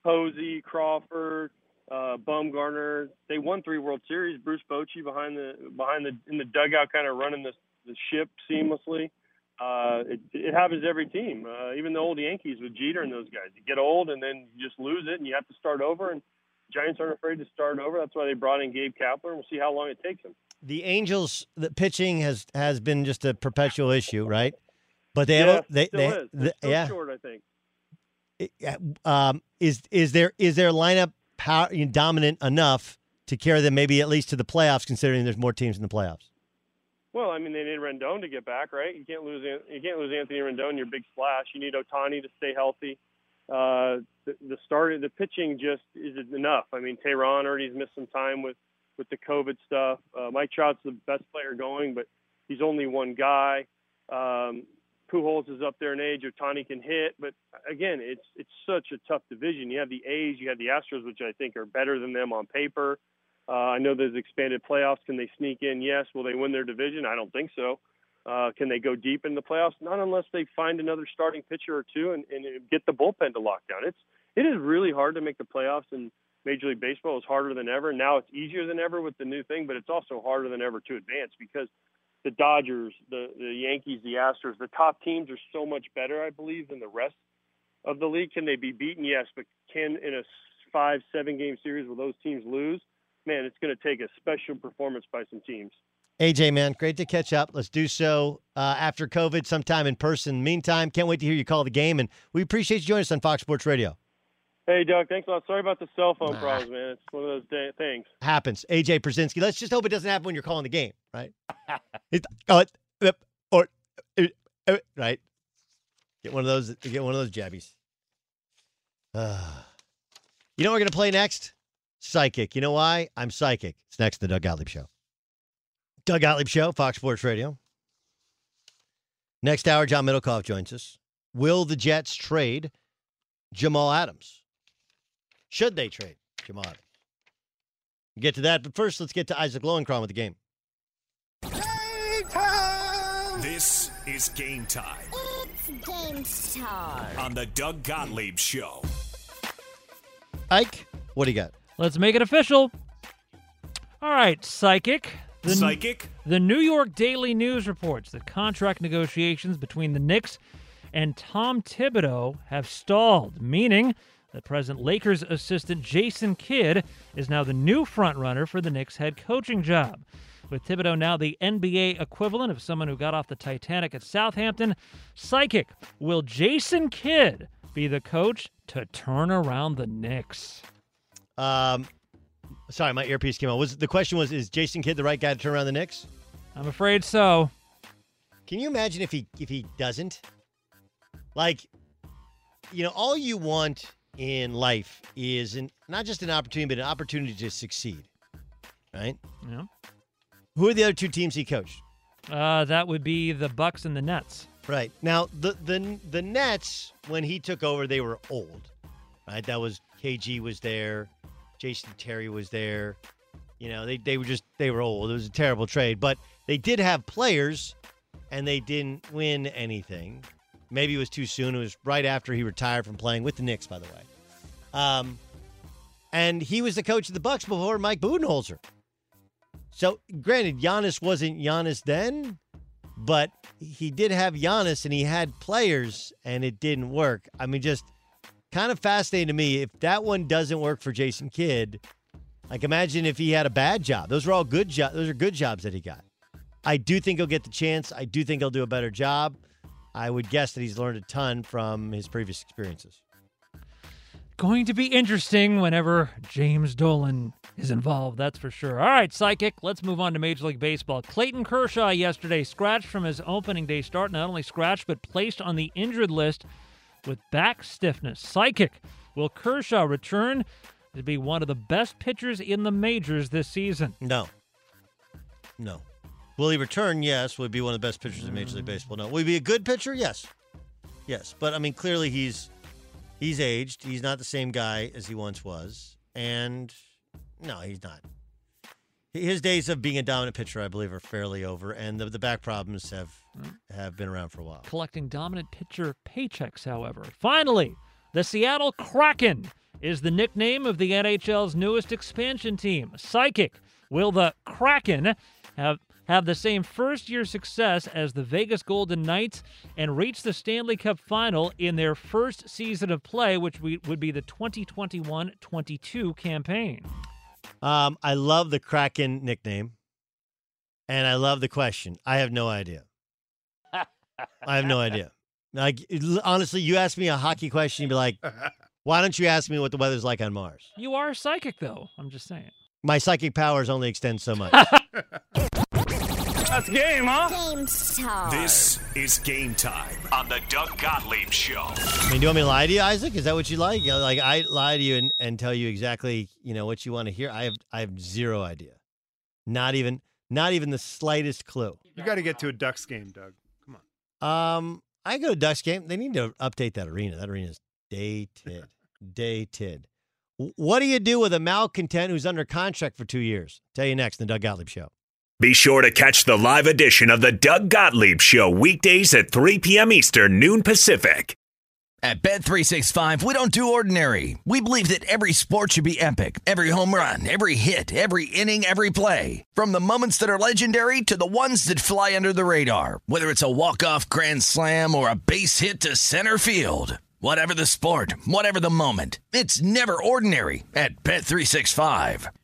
Posey, Crawford, uh, Bumgarner. They won three World Series. Bruce Bochy behind the behind the in the dugout, kind of running the the ship seamlessly. Uh, it, it happens to every team, uh, even the old Yankees with Jeter and those guys. You get old and then you just lose it, and you have to start over. And Giants aren't afraid to start over. That's why they brought in Gabe Kapler, and we'll see how long it takes him. The Angels, the pitching has has been just a perpetual issue, right? But they yeah, have a, they, still they is. They're still yeah. short, I think. Um, is is there is their lineup power dominant enough to carry them maybe at least to the playoffs, considering there's more teams in the playoffs? Well, I mean, they need Rendon to get back, right? You can't lose. You can't lose Anthony Rendon. Your big splash. You need Ohtani to stay healthy. Uh, the, the start, the pitching just isn't enough. I mean, Teheran already's missed some time with with the COVID stuff. Uh, Mike Trout's the best player going, but he's only one guy. Um, Pujols is up there in age. Ohtani can hit, but again, it's it's such a tough division. You have the A's, you have the Astros, which I think are better than them on paper. Uh, I know there's expanded playoffs. Can they sneak in? Yes. Will they win their division? I don't think so. Uh, can they go deep in the playoffs? Not unless they find another starting pitcher or two and, and get the bullpen to lock down. It's it is really hard to make the playoffs, and Major League Baseball is harder than ever. Now it's easier than ever with the new thing, but it's also harder than ever to advance because the Dodgers, the the Yankees, the Astros, the top teams are so much better, I believe, than the rest of the league. Can they be beaten? Yes, but can in a five, seven game series will those teams lose? Man, it's going to take a special performance by some teams. AJ, man, great to catch up. Let's do so uh, after COVID, sometime in person. Meantime, can't wait to hear you call the game, and we appreciate you joining us on Fox Sports Radio. Hey, Doug, thanks a lot. Sorry about the cell phone problems, man. It's one of those day- things. Happens. AJ Pierzynski. Let's just hope it doesn't happen when you're calling the game, right? (laughs) it, uh, uh, or uh, uh, right. Get one of those. Get one of those jabbies. Uh, (sighs) you know what we're gonna play next? Psychic. You know why? I'm psychic. It's next to the Doug Gottlieb Show. Doug Gottlieb Show, Fox Sports Radio. Next hour, John Middlekauff joins us. Will the Jets trade Jamal Adams? Should they trade Jamal We'll get to that, but first, let's get to Isaac Lowenkron with the game. This is game time It's game time. on the Doug Gottlieb Show. Ike, what do you got? Let's make it official. All right, psychic. The, Psychic? The New York Daily News reports that contract negotiations between the Knicks and Tom Thibodeau have stalled, meaning that present Lakers assistant Jason Kidd is now the new frontrunner for the Knicks head coaching job. With Thibodeau now the NBA equivalent of someone who got off the Titanic at Southampton, psychic, will Jason Kidd be the coach to turn around the Knicks? Um, sorry, my earpiece came on. Was the question was is Jason Kidd the right guy to turn around the Knicks? I'm afraid so. Can you imagine if he if he doesn't? Like, you know, all you want in life is an, not just an opportunity, but an opportunity to succeed. Right? Yeah. Who are the other two teams he coached? Uh, that would be the Bucks and the Nets. Right. Now, the the the Nets when he took over, they were old. Right? That was KG was there, Jason Terry was there. You know, they they were just they were old. It was a terrible trade, but they did have players and they didn't win anything. Maybe it was too soon. It was right after he retired from playing with the Knicks, by the way. Um, and he was the coach of the Bucks before Mike Budenholzer. So, granted, Giannis wasn't Giannis then, but he did have Giannis and he had players and it didn't work. I mean, just kind of fascinating to me. If that one doesn't work for Jason Kidd, like imagine if he had a bad job. Those are all good jobs. Those are good jobs that he got. I do think he'll get the chance. I do think he'll do a better job. I would guess that he's learned a ton from his previous experiences. Going to be interesting whenever James Dolan is involved, that's for sure. All right, Psychic, let's move on to Major League Baseball. Clayton Kershaw yesterday scratched from his opening day start, not only scratched, but placed on the injured list with back stiffness. Psychic, will Kershaw return to be one of the best pitchers in the majors this season? No. No. Will he return? Yes. Would be one of the best pitchers in Major League Baseball? No. Will he be a good pitcher? Yes. Yes. But I mean, clearly he's he's aged. He's not the same guy as he once was. And no, he's not. His days of being a dominant pitcher, I believe, are fairly over, and the, the back problems have have been around for a while. Collecting dominant pitcher paychecks, however. Finally, the Seattle Kraken is the nickname of the NHL's newest expansion team. Psychic. Will the Kraken have have the same first year success as the Vegas Golden Knights and reach the Stanley Cup final in their first season of play, which would be the 2021 22 campaign? Um, I love the Kraken nickname, and I love the question. I have no idea. (laughs) I have no idea. Like honestly, you ask me a hockey question, you'd be like, (laughs) "Why don't you ask me what the weather's like on Mars?" You are psychic, though. I'm just saying. My psychic powers only extend so much. (laughs) That's game, huh? Game time. This is game time on the Doug Gottlieb Show. I mean, do you want me to lie to you, Isaac? Is that what you like? Like I lie to you and, and tell you exactly, you know, what you want to hear. I have I have zero idea. Not even not even the slightest clue. You got to get to a Ducks game, Doug. Come on. Um, I go to Ducks game. They need to update that arena. That arena is dated. (laughs) dated. W- What do you do with a malcontent who's under contract for two years? Tell you next in the Doug Gottlieb Show. Be sure to catch the live edition of the Doug Gottlieb Show weekdays at 3 p.m. Eastern, noon Pacific. At Bet365, we don't do ordinary. We believe that every sport should be epic. Every home run, every hit, every inning, every play. From the moments that are legendary to the ones that fly under the radar. Whether it's a walk-off grand slam or a base hit to center field. Whatever the sport, whatever the moment. It's never ordinary at Bet365.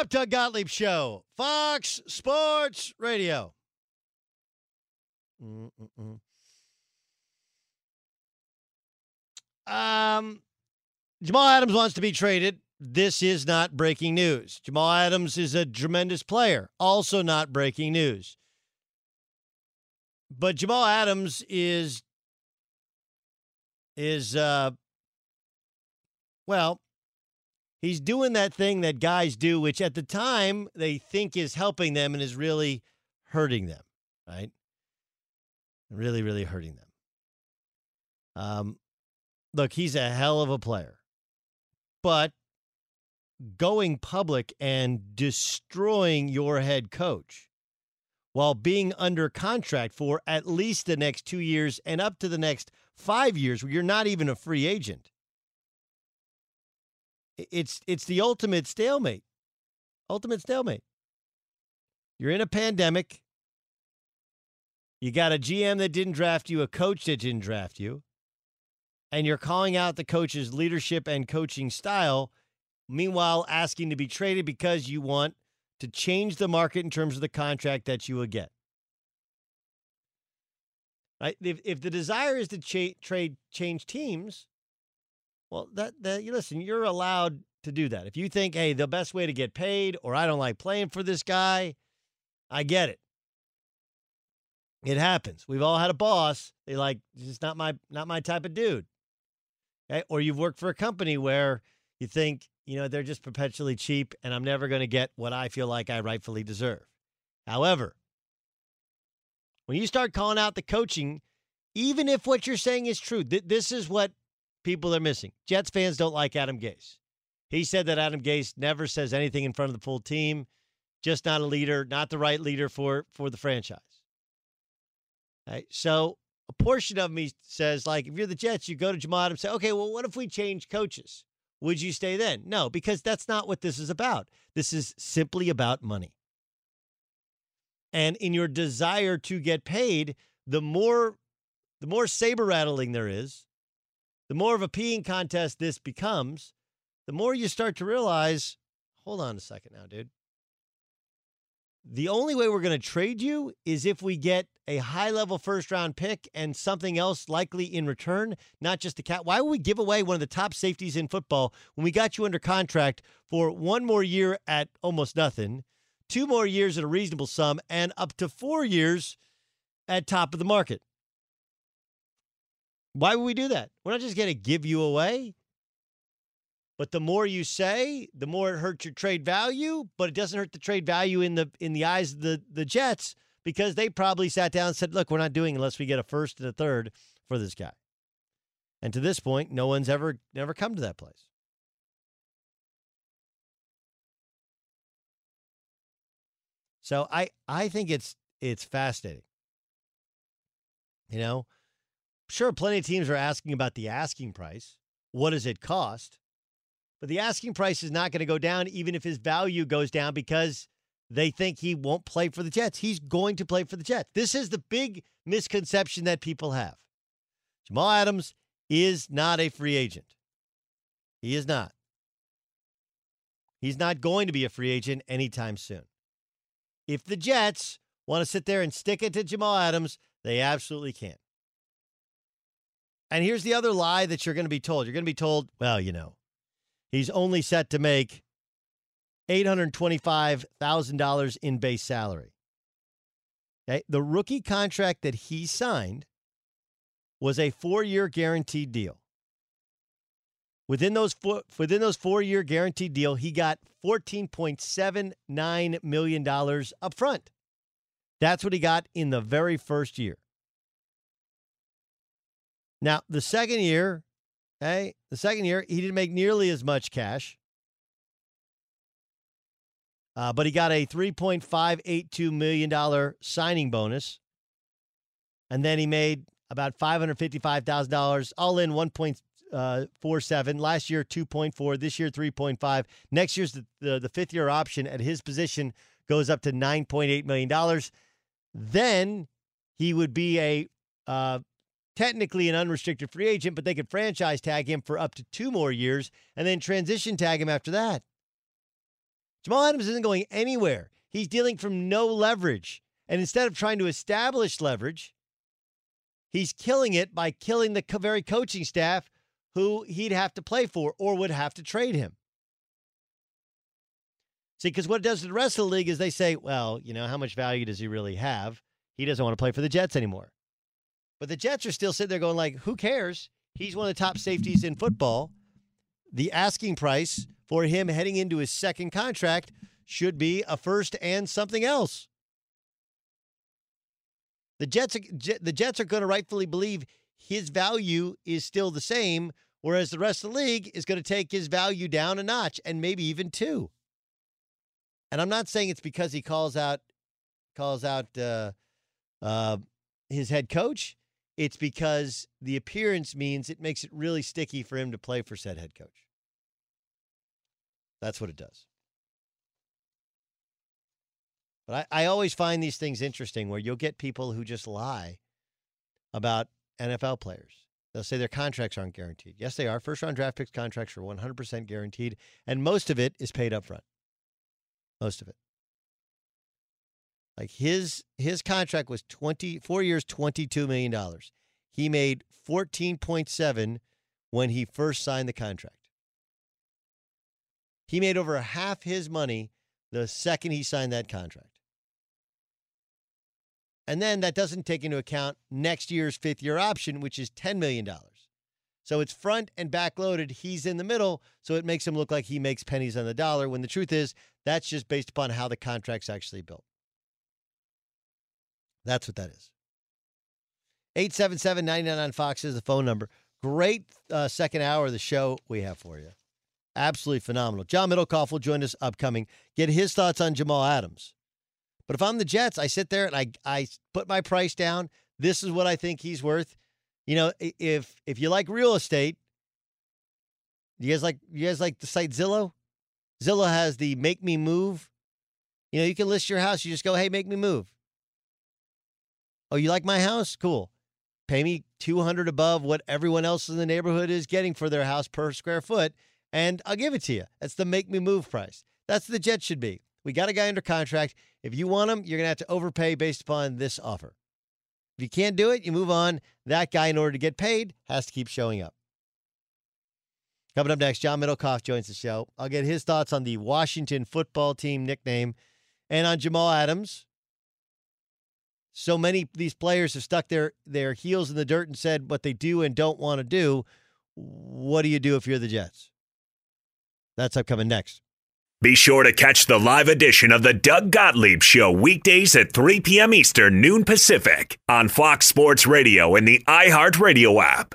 Up, Doug Gottlieb Show, Fox Sports Radio. Mm-mm-mm. Um, Jamal Adams wants to be traded. This is not breaking news. Jamal Adams is a tremendous player. Also, not breaking news. But Jamal Adams is is uh well he's doing that thing that guys do, which at the time they think is helping them and is really hurting them, right? Really, really hurting them. Um, look, he's a hell of a player, but going public and destroying your head coach while being under contract for at least the next two years and up to the next five years, where you're not even a free agent it's it's the ultimate stalemate. Ultimate stalemate. You're in a pandemic. You got a GM that didn't draft you, a coach that didn't draft you, and you're calling out the coach's leadership and coaching style, meanwhile asking to be traded because you want to change the market in terms of the contract that you will get. Right? If, if the desire is to cha- trade change teams, well, that, that you listen, you're allowed to do that. If you think, hey, the best way to get paid, or I don't like playing for this guy, I get it. It happens. We've all had a boss. They like, it's not my not my type of dude. Okay? Or you've worked for a company where you think, you know, they're just perpetually cheap and I'm never going to get what I feel like I rightfully deserve. However, when you start calling out the coaching, even if what you're saying is true, th- this is what people are missing. Jets fans don't like Adam Gase. He said that Adam Gase never says anything in front of the full team, just not a leader, not the right leader for for the franchise. Right? So a portion of me says, like, if you're the Jets, you go to Jamal Adams and say, okay, well, what if we change coaches? Would you stay then? No, because that's not what this is about. This is simply about money. And in your desire to get paid, the more the more saber rattling there is, the more of a peeing contest this becomes, the more you start to realize, hold on a second now, dude. The only way we're going to trade you is if we get a high level first round pick and something else likely in return, not just a cat. Why would we give away one of the top safeties in football when we got you under contract for one more year at almost nothing, two more years at a reasonable sum, and up to four years at top of the market? Why would we do that? We're not just going to give you away. But the more you say, the more it hurts your trade value, but it doesn't hurt the trade value in the in the eyes of the, the Jets because they probably sat down and said, look, we're not doing unless we get a first and a third for this guy. And to this point, no one's ever never come to that place. So I I think it's it's fascinating. You know, sure, plenty of teams are asking about the asking price. What does it cost? But the asking price is not going to go down even if his value goes down because they think he won't play for the Jets. He's going to play for the Jets. This is the big misconception that people have. Jamal Adams is not a free agent. He is not. He's not going to be a free agent anytime soon. If the Jets want to sit there and stick it to Jamal Adams, they absolutely can. And here's the other lie that you're going to be told. You're going to be told, well, you know, he's only set to make $825,000 in base salary. Okay? The rookie contract that he signed was a 4-year guaranteed deal. Within those four, within those 4-year guaranteed deal, he got 14.79 million dollars up front. That's what he got in the very first year. Now, the second year, hey, the second year, he didn't make nearly as much cash. Uh, but he got a $3.582 million signing bonus. And then he made about $555,000, all in 1.47. Last year, 2.4. This year, 3.5. Next year's the, the, the fifth year option at his position goes up to $9.8 million. Then he would be a uh, technically an unrestricted free agent, but they could franchise tag him for up to two more years and then transition tag him after that. Jamal Adams isn't going anywhere. He's dealing from no leverage. And instead of trying to establish leverage, he's killing it by killing the very coaching staff who he'd have to play for or would have to trade him. See, because what it does to the rest of the league is they say, well, you know, how much value does he really have? He doesn't want to play for the Jets anymore. But the Jets are still sitting there going, like, who cares? He's one of the top safeties in football. The asking price for him heading into his second contract should be a first and something else. The Jets, the Jets are going to rightfully believe his value is still the same, whereas the rest of the league is going to take his value down a notch and maybe even two. And I'm not saying it's because he calls out calls out uh, uh, his head coach. It's because the appearance means it makes it really sticky for him to play for said head coach. That's what it does. But I, I always find these things interesting where you'll get people who just lie about NFL players. They'll say their contracts aren't guaranteed. Yes, they are. First round draft picks contracts are 100% guaranteed, and most of it is paid up front. Most of it. Like his his contract was 20 4 years 22 million dollars. He made 14.7 when he first signed the contract. He made over half his money the second he signed that contract. And then that doesn't take into account next year's fifth year option, which is $10 million. So it's front and back loaded. He's in the middle. So it makes him look like he makes pennies on the dollar when the truth is that's just based upon how the contract's actually built. That's what that is. 877 99 on Fox is the phone number. Great uh, second hour of the show we have for you. Absolutely phenomenal. John Middlekauff will join us upcoming. Get his thoughts on Jamal Adams. But if I'm the Jets, I sit there and I I put my price down. This is what I think he's worth. You know, if if you like real estate, you guys like you guys like the site Zillow? Zillow has the make me move. You know, you can list your house. You just go, hey, make me move. Oh, you like my house? Cool. Pay me 200 above what everyone else in the neighborhood is getting for their house per square foot, and I'll give it to you. That's the make me move price. That's the jet should be. We got a guy under contract. If you want him, you're going to have to overpay based upon this offer. If you can't do it, you move on. That guy, in order to get paid, has to keep showing up. Coming up next, John Middlekauff joins the show. I'll get his thoughts on the Washington football team nickname and on Jamal Adams. So many these players have stuck their, their heels in the dirt and said what they do and don't want to do. What do you do if you're the Jets? That's upcoming next. Be sure to catch the live edition of the Doug Gottlieb Show weekdays at 3 p.m. Eastern, noon Pacific on Fox Sports Radio and the iHeartRadio app.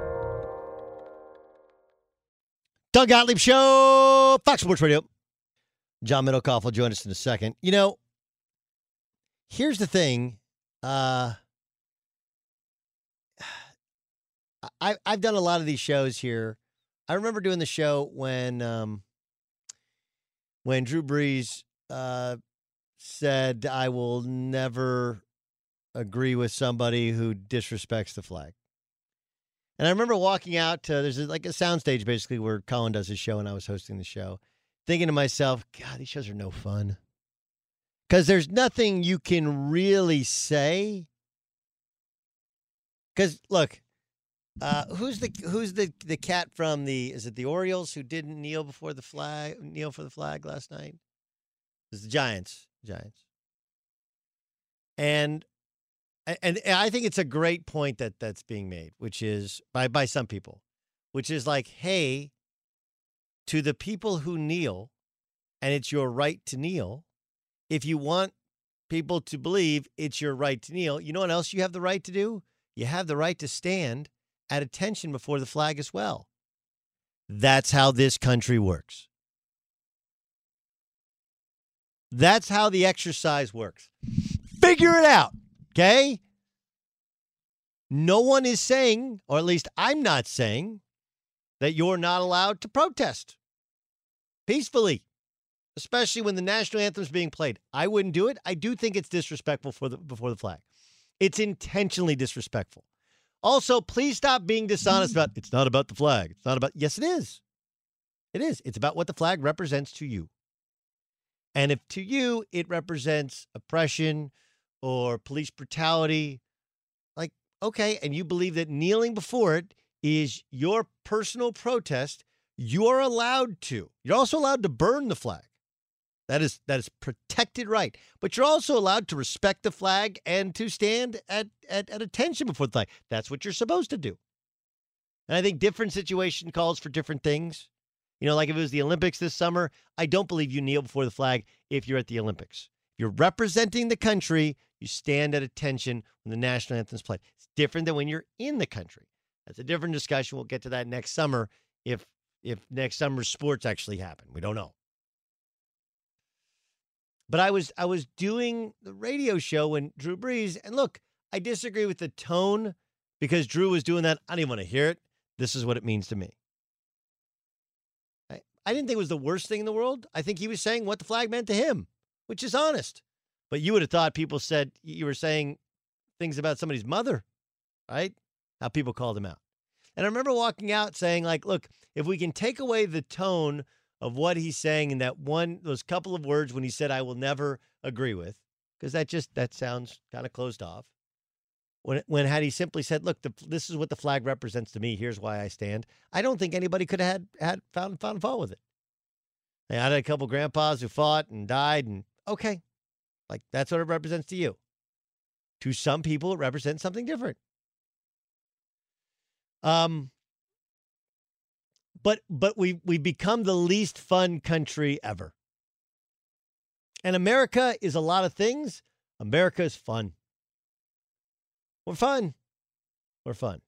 Doug Gottlieb Show, Fox Sports Radio. John Middlekauff will join us in a second. You know, here's the thing. Uh, I, I've done a lot of these shows here. I remember doing the show when um, when Drew Brees uh, said, "I will never agree with somebody who disrespects the flag." And I remember walking out to there's like a soundstage basically where Colin does his show and I was hosting the show, thinking to myself, God, these shows are no fun. Because there's nothing you can really say. Because look, Uh, who's the who's the the cat from the is it the Orioles who didn't kneel before the flag kneel for the flag last night? It's the Giants. Giants. And and, I think it's a great point that that's being made, which is by by some people, which is like, hey, to the people who kneel, and it's your right to kneel. If you want people to believe it's your right to kneel, you know what else you have the right to do? You have the right to stand at attention before the flag as well. That's how this country works. That's how the exercise works. Figure it out, okay? No one is saying, or at least I'm not saying, that you're not allowed to protest peacefully, especially when the national anthem is being played. I wouldn't do it. I do think it's disrespectful for the before the flag. It's intentionally disrespectful. Also, please stop being dishonest about it's not about the flag. It's not about Yes, it is. It is. It's about what the flag represents to you. And if to you it represents oppression or police brutality, like okay, and you believe that kneeling before it is your personal protest, you're allowed to. You're also allowed to burn the flag. That is that is protected right. But you're also allowed to respect the flag and to stand at, at, at attention before the flag. That's what you're supposed to do. And I think different situation calls for different things. You know, like if it was the Olympics this summer, I don't believe you kneel before the flag if you're at the Olympics. If you're representing the country, you stand at attention when the national anthem's played. It's different than when you're in the country. That's a different discussion. We'll get to that next summer if if next summer's sports actually happen. We don't know. But I was I was doing the radio show when Drew Brees, and look, I disagree with the tone because Drew was doing that. I even want to hear it. This is what it means to me. I, I didn't think it was the worst thing in the world. I think he was saying what the flag meant to him, which is honest. But you would have thought people said you were saying things about somebody's mother, right? How people called him out. And I remember walking out saying, like, look, if we can take away the tone of what he's saying in that one, those couple of words when he said, I will never agree with, because that just, that sounds kind of closed off. When, when had he simply said, look, the, this is what the flag represents to me. Here's why I stand. I don't think anybody could have had, had found, found fault with it. I had a couple grandpas who fought and died and okay, like that's what it represents to you. To some people, it represents something different. Um, but but we we become the least fun country ever. And America is a lot of things. America is fun. We're fun. We're fun.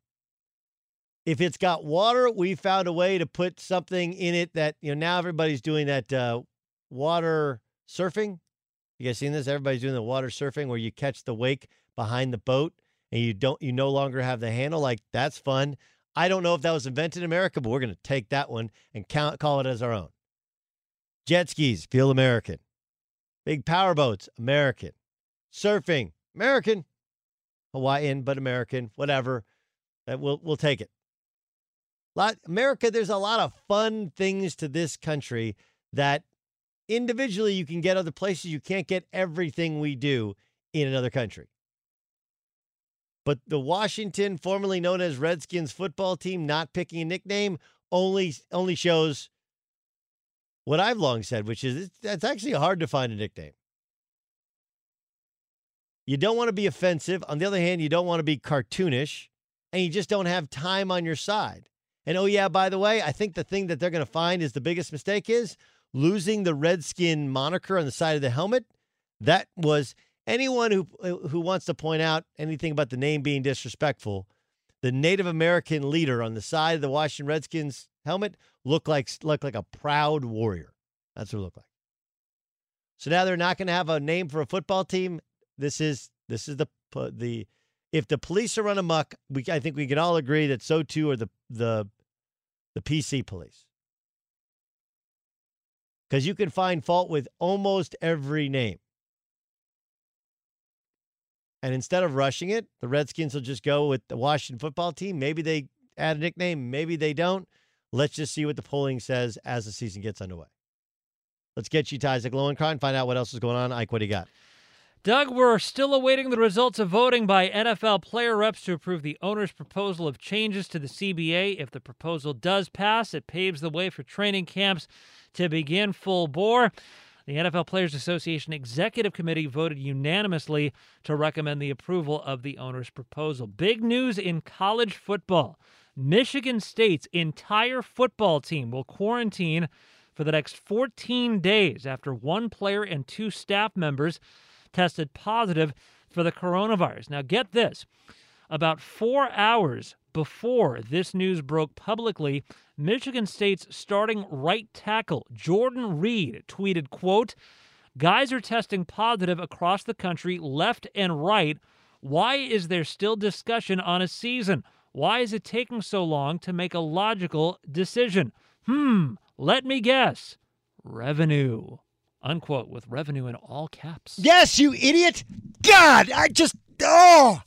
If it's got water, we found a way to put something in it that you know now everybody's doing that uh, water surfing. You guys seen this? Everybody's doing the water surfing where you catch the wake behind the boat and you don't you no longer have the handle. Like that's fun. I don't know if that was invented in America, but we're going to take that one and count, call it as our own. Jet skis feel American. Big power boats, American. Surfing, American. Hawaiian, but American. Whatever. That we'll we'll take it. Lot America. There's a lot of fun things to this country that individually you can get other places. You can't get everything we do in another country. But the Washington, formerly known as Redskins football team, not picking a nickname only only shows what I've long said, which is it's actually hard to find a nickname. You don't want to be offensive. On the other hand, you don't want to be cartoonish, and you just don't have time on your side. And oh yeah, by the way, I think the thing that they're going to find is the biggest mistake is losing the Redskin moniker on the side of the helmet. That was anyone who who wants to point out anything about the name being disrespectful, the Native American leader on the side of the Washington Redskins helmet looked like looked like a proud warrior. That's what it looked like. So now they're not going to have a name for a football team. This is this is the the if the police are run amok, we I think we can all agree that so too are the the the PC police. Because you can find fault with almost every name. And instead of rushing it, the Redskins will just go with the Washington football team. Maybe they add a nickname, maybe they don't. Let's just see what the polling says as the season gets underway. Let's get you to Isaac Lowenkron and find out what else is going on. Ike, what do you got? Doug, we're still awaiting the results of voting by NFL player reps to approve the owner's proposal of changes to the CBA. If the proposal does pass, it paves the way for training camps to begin full bore. The NFL Players Association Executive Committee voted unanimously to recommend the approval of the owner's proposal. Big news in college football. Michigan State's entire football team will quarantine for the next 14 days after one player and two staff members tested positive for the coronavirus. Now, get this about four hours before this news broke publicly, Michigan State's starting right tackle, Jordan Reed, tweeted, quote, Guys are testing positive across the country, left and right. Why is there still discussion on a season? Why is it taking so long to make a logical decision? Hmm, let me guess. Revenue unquote, with revenue in all caps. Yes, you idiot! God, I just oh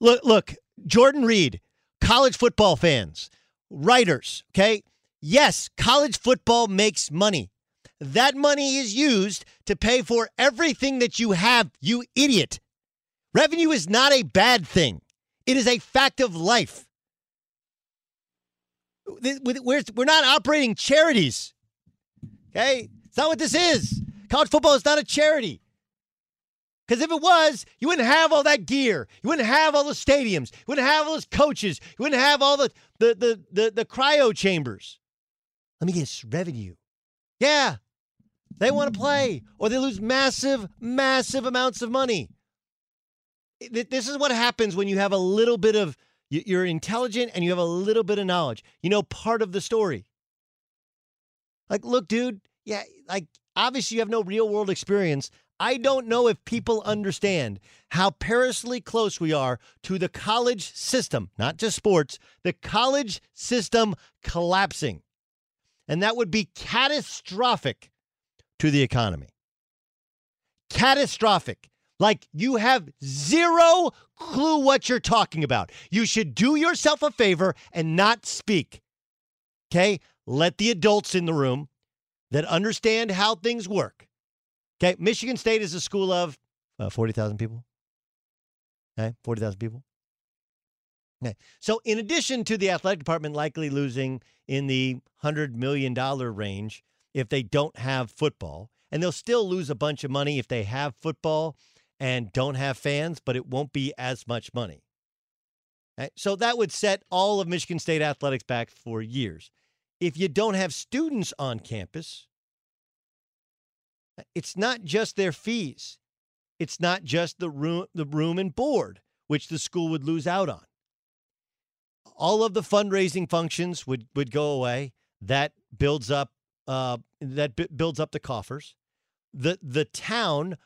look look, Jordan Reed, college football fans, writers, okay? Yes, college football makes money. That money is used to pay for everything that you have, you idiot. Revenue is not a bad thing. It is a fact of life. We're, not operating charities. Okay? It's not what this is. College football is not a charity. Because if it was, you wouldn't have all that gear. You wouldn't have all the stadiums. You wouldn't have all those coaches. You wouldn't have all the the the the, the cryo chambers. Let me guess, revenue. Yeah. They want to play, or they lose massive, massive amounts of money. This is what happens when you have a little bit of you're intelligent and you have a little bit of knowledge. You know part of the story. Like, look, dude, yeah, like obviously you have no real world experience. I don't know if people understand how perilously close we are to the college system, not just sports, the college system collapsing. And that would be catastrophic to the economy. Catastrophic. Like you have zero clue what you're talking about. You should do yourself a favor and not speak. Okay? Let the adults in the room that understand how things work. Okay, Michigan State is a school of uh, 40,000 people. Okay, 40,000 people. Okay, so in addition to the athletic department likely losing in the $100 million range if they don't have football, and they'll still lose a bunch of money if they have football and don't have fans, but it won't be as much money. Okay, so that would set all of Michigan State athletics back for years if you don't have students on campus, it's not just their fees. It's not just the room, the room and board, which the school would lose out on. All of the fundraising functions would, would go away. That builds up uh, that b- builds up the coffers. The the town,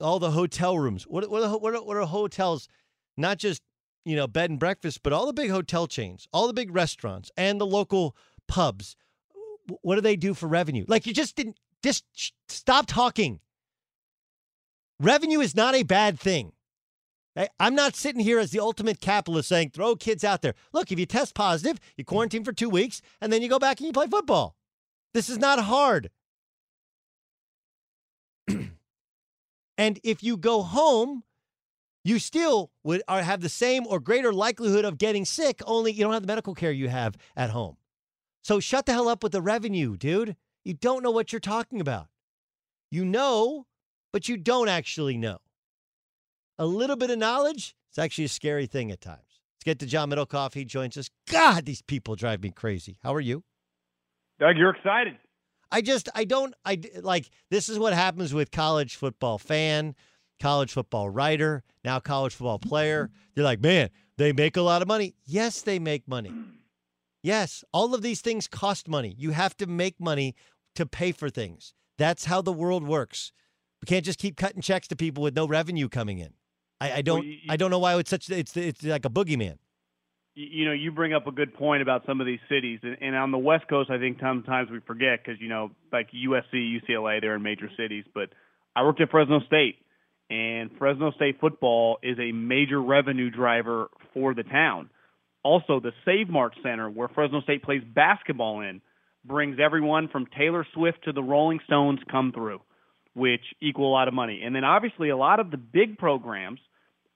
all the hotel rooms. What what are, what are, what are hotels? Not just you know, bed and breakfast, but all the big hotel chains, all the big restaurants, and the local pubs, what do they do for revenue? Like you just didn't just stop talking. Revenue is not a bad thing. I'm not sitting here as the ultimate capitalist saying throw kids out there. Look, if you test positive, you quarantine for two weeks, and then you go back and you play football. This is not hard. (clears throat) and if you go home you still would have the same or greater likelihood of getting sick, only you don't have the medical care you have at home. So shut the hell up with the revenue, dude. You don't know what you're talking about. You know, but you don't actually know. A little bit of knowledge is actually a scary thing at times. Let's get to John Middlekauff. He joins us. God, these people drive me crazy. How are you? Doug, you're excited. I just, I don't, I like, this is what happens with college football fan college football writer, now college football player. They're like, man, they make a lot of money. Yes, they make money. Yes, all of these things cost money. You have to make money to pay for things. That's how the world works. We can't just keep cutting checks to people with no revenue coming in. I, I don't. Well, you, I don't know why it's such. It's it's like a boogeyman. You know, you bring up a good point about some of these cities, and, and on the West Coast, I think sometimes we forget because you know, like USC, UCLA, they're in major cities. But I worked at Fresno State, and Fresno State football is a major revenue driver for the town. Also, the Save Mart Center, where Fresno State plays basketball in, brings everyone from Taylor Swift to the Rolling Stones come through. which equal a lot of money. And then obviously a lot of the big programs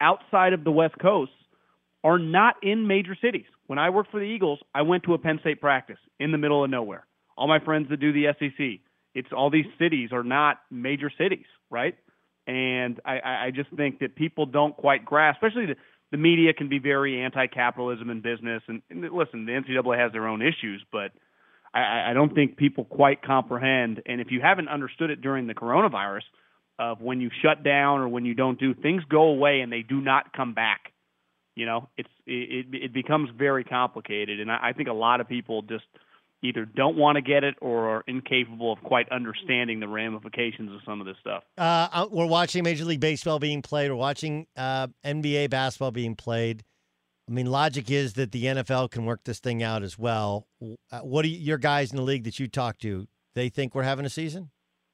outside of the West Coast are not in major cities. When I worked for the Eagles, I went to a Penn State practice in the middle of nowhere. All my friends that do the SEC, it's all these cities are not major cities, right? And I, I just think that people don't quite grasp, especially the, the media can be very anti-capitalism in business. And, and listen, the NCAA has their own issues, but I, I don't think people quite comprehend. And if you haven't understood it during the coronavirus, of when you shut down or when you don't do things go away and they do not come back. You know, it's it it becomes very complicated, and I, I think a lot of people just either don't want to get it or are incapable of quite understanding the ramifications of some of this stuff. Uh, we're watching Major League Baseball being played. We're watching uh, NBA basketball being played. I mean, logic is that the NFL can work this thing out as well. Uh, what do you, your guys in the league that you talk to? They think we're having a season?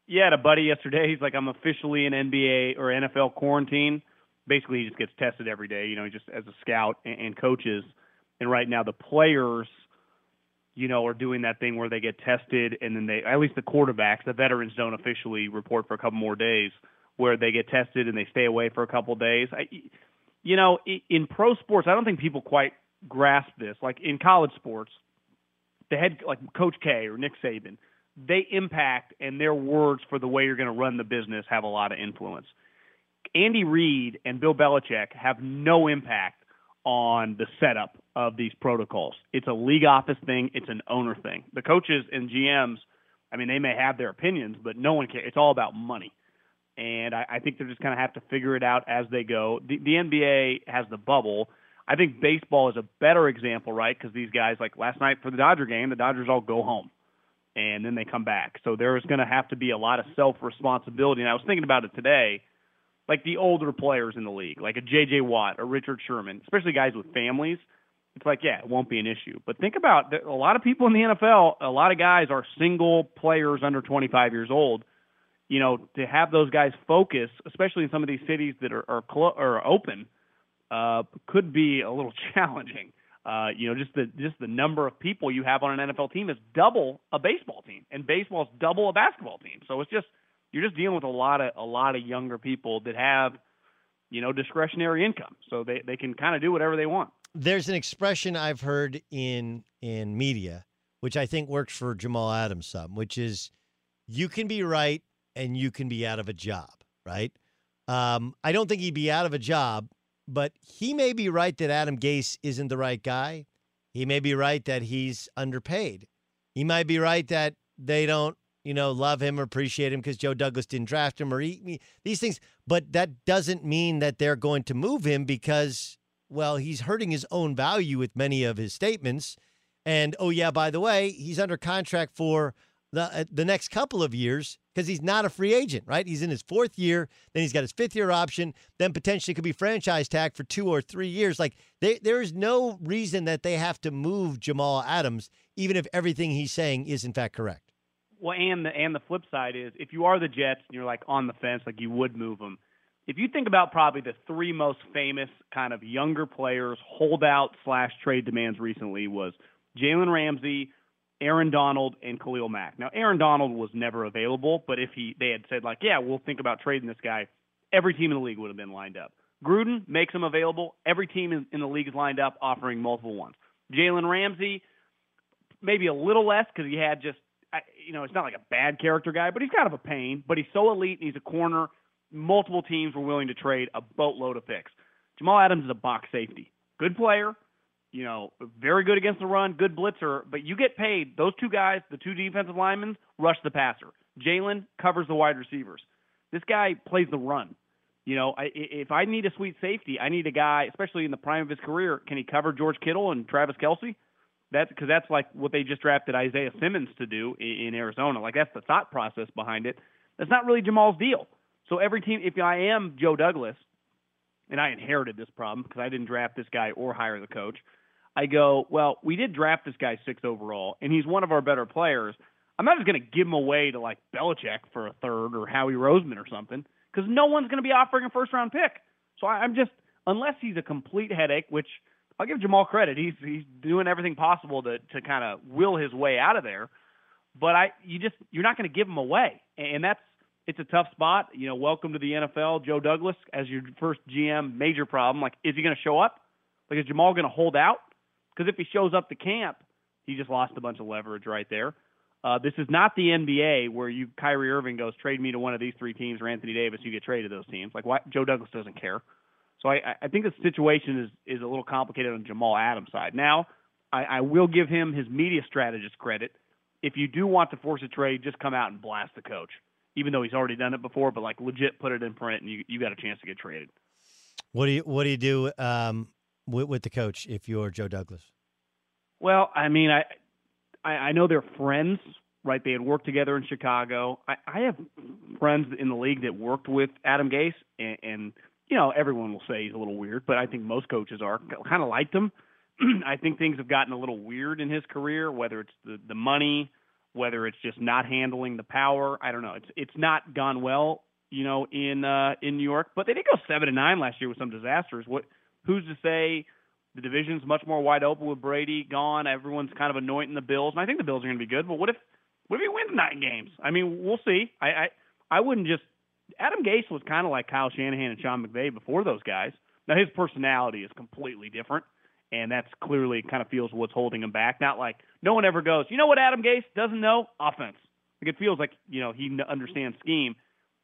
Yeah, a buddy yesterday. He's like, I'm officially in NBA or NFL quarantine. Basically, he just gets tested every day. You know, just as a scout and, and coaches. And right now, the players you know, are doing that thing where they get tested and then they, at least the quarterbacks, the veterans don't officially report for a couple more days, where they get tested and they stay away for a couple days. I, you know, in pro sports, I don't think people quite grasp this. Like in college sports, the head, like Coach K or Nick Saban, they impact and their words for the way you're going to run the business have a lot of influence. Andy Reid and Bill Belichick have no impact on the setup of these protocols. It's a league office thing, it's an owner thing. The coaches and GMs, I mean, they may have their opinions, but no one cares. It's all about money. And I, I think they're just kind of have to figure it out as they go. The, the NBA has the bubble. I think baseball is a better example, right? Because these guys, like last night for the Dodger game, the Dodgers all go home and then they come back. So there's going to have to be a lot of self responsibility. And I was thinking about it today like the older players in the league, like a J.J. Watt or Richard Sherman, especially guys with families, it's like, yeah, it won't be an issue. But think about a lot of people in the NFL, a lot of guys are single players under 25 years old. You know, to have those guys focus, especially in some of these cities that are are, are open, uh, could be a little (laughs) challenging. Uh, you know, just the just the number of people you have on an NFL team is double a baseball team, and baseball's double a basketball team. So it's just you're just dealing with a lot of a lot of younger people that have you know discretionary income so they, they can kind of do whatever they want there's an expression i've heard in in media which i think works for jamal adams some which is you can be right and you can be out of a job right um, i don't think he'd be out of a job but he may be right that adam gase isn't the right guy he may be right that he's underpaid he might be right that they don't you know, love him or appreciate him because Joe Douglas didn't draft him or me, these things. But that doesn't mean that they're going to move him because, well, he's hurting his own value with many of his statements. And oh yeah, by the way, he's under contract for the uh, the next couple of years because he's not a free agent, right? He's in his fourth year, then he's got his fifth year option, then potentially could be franchise tag for two or three years. Like they, there is no reason that they have to move Jamal Adams, even if everything he's saying is in fact correct. Well, and the and the flip side is if you are the Jets and you're like on the fence, like you would move them. If you think about probably the three most famous kind of younger players, holdout slash trade demands recently was Jalen Ramsey, Aaron Donald, and Khalil Mack. Now, Aaron Donald was never available, but if he they had said like, yeah, we'll think about trading this guy, every team in the league would have been lined up. Gruden makes him available. Every team in, in the league is lined up, offering multiple ones. Jalen Ramsey, maybe a little less because he had just you know, it's not like a bad character guy, but he's kind of a pain. But he's so elite and he's a corner. Multiple teams were willing to trade a boatload of picks. Jamal Adams is a box safety, good player. You know, very good against the run, good blitzer. But you get paid. Those two guys, the two defensive linemen, rush the passer. Jalen covers the wide receivers. This guy plays the run. You know, I, if I need a sweet safety, I need a guy, especially in the prime of his career. Can he cover George Kittle and Travis Kelce? That's because that's like what they just drafted Isaiah Simmons to do in, in Arizona. Like that's the thought process behind it. That's not really Jamal's deal. So every team, if I am Joe Douglas, and I inherited this problem because I didn't draft this guy or hire the coach, I go, well, we did draft this guy sixth overall, and he's one of our better players. I'm not just going to give him away to like Belichick for a third or Howie Roseman or something because no one's going to be offering a first round pick. So I, I'm just, unless he's a complete headache, which – I'll give Jamal credit. He's he's doing everything possible to to kind of will his way out of there. But I you just you're not going to give him away, and that's it's a tough spot. You know, welcome to the NFL, Joe Douglas as your first GM. Major problem. Like, is he going to show up? Like, is Jamal going to hold out? Because if he shows up to camp, he just lost a bunch of leverage right there. Uh, this is not the NBA where you Kyrie Irving goes trade me to one of these three teams or Anthony Davis, you get traded to those teams. Like why, Joe Douglas doesn't care. So I, I think the situation is is a little complicated on Jamal Adams' side. Now, I, I will give him his media strategist credit. If you do want to force a trade, just come out and blast the coach, even though he's already done it before. But like legit, put it in print, and you you got a chance to get traded. What do you What do you do um, with, with the coach if you're Joe Douglas? Well, I mean, I I, I know they're friends, right? They had worked together in Chicago. I, I have friends in the league that worked with Adam Gase, and, and you know, everyone will say he's a little weird, but I think most coaches are kind of liked him. (clears throat) I think things have gotten a little weird in his career, whether it's the the money, whether it's just not handling the power. I don't know. It's it's not gone well, you know, in uh, in New York. But they did go seven and nine last year with some disasters. What? Who's to say? The division's much more wide open with Brady gone. Everyone's kind of anointing the Bills, and I think the Bills are going to be good. But what if what if he wins nine games? I mean, we'll see. I I, I wouldn't just. Adam Gase was kind of like Kyle Shanahan and Sean McVay before those guys. Now his personality is completely different, and that's clearly kind of feels what's holding him back. Not like no one ever goes. You know what Adam Gase doesn't know? Offense. Like it feels like you know he understands scheme.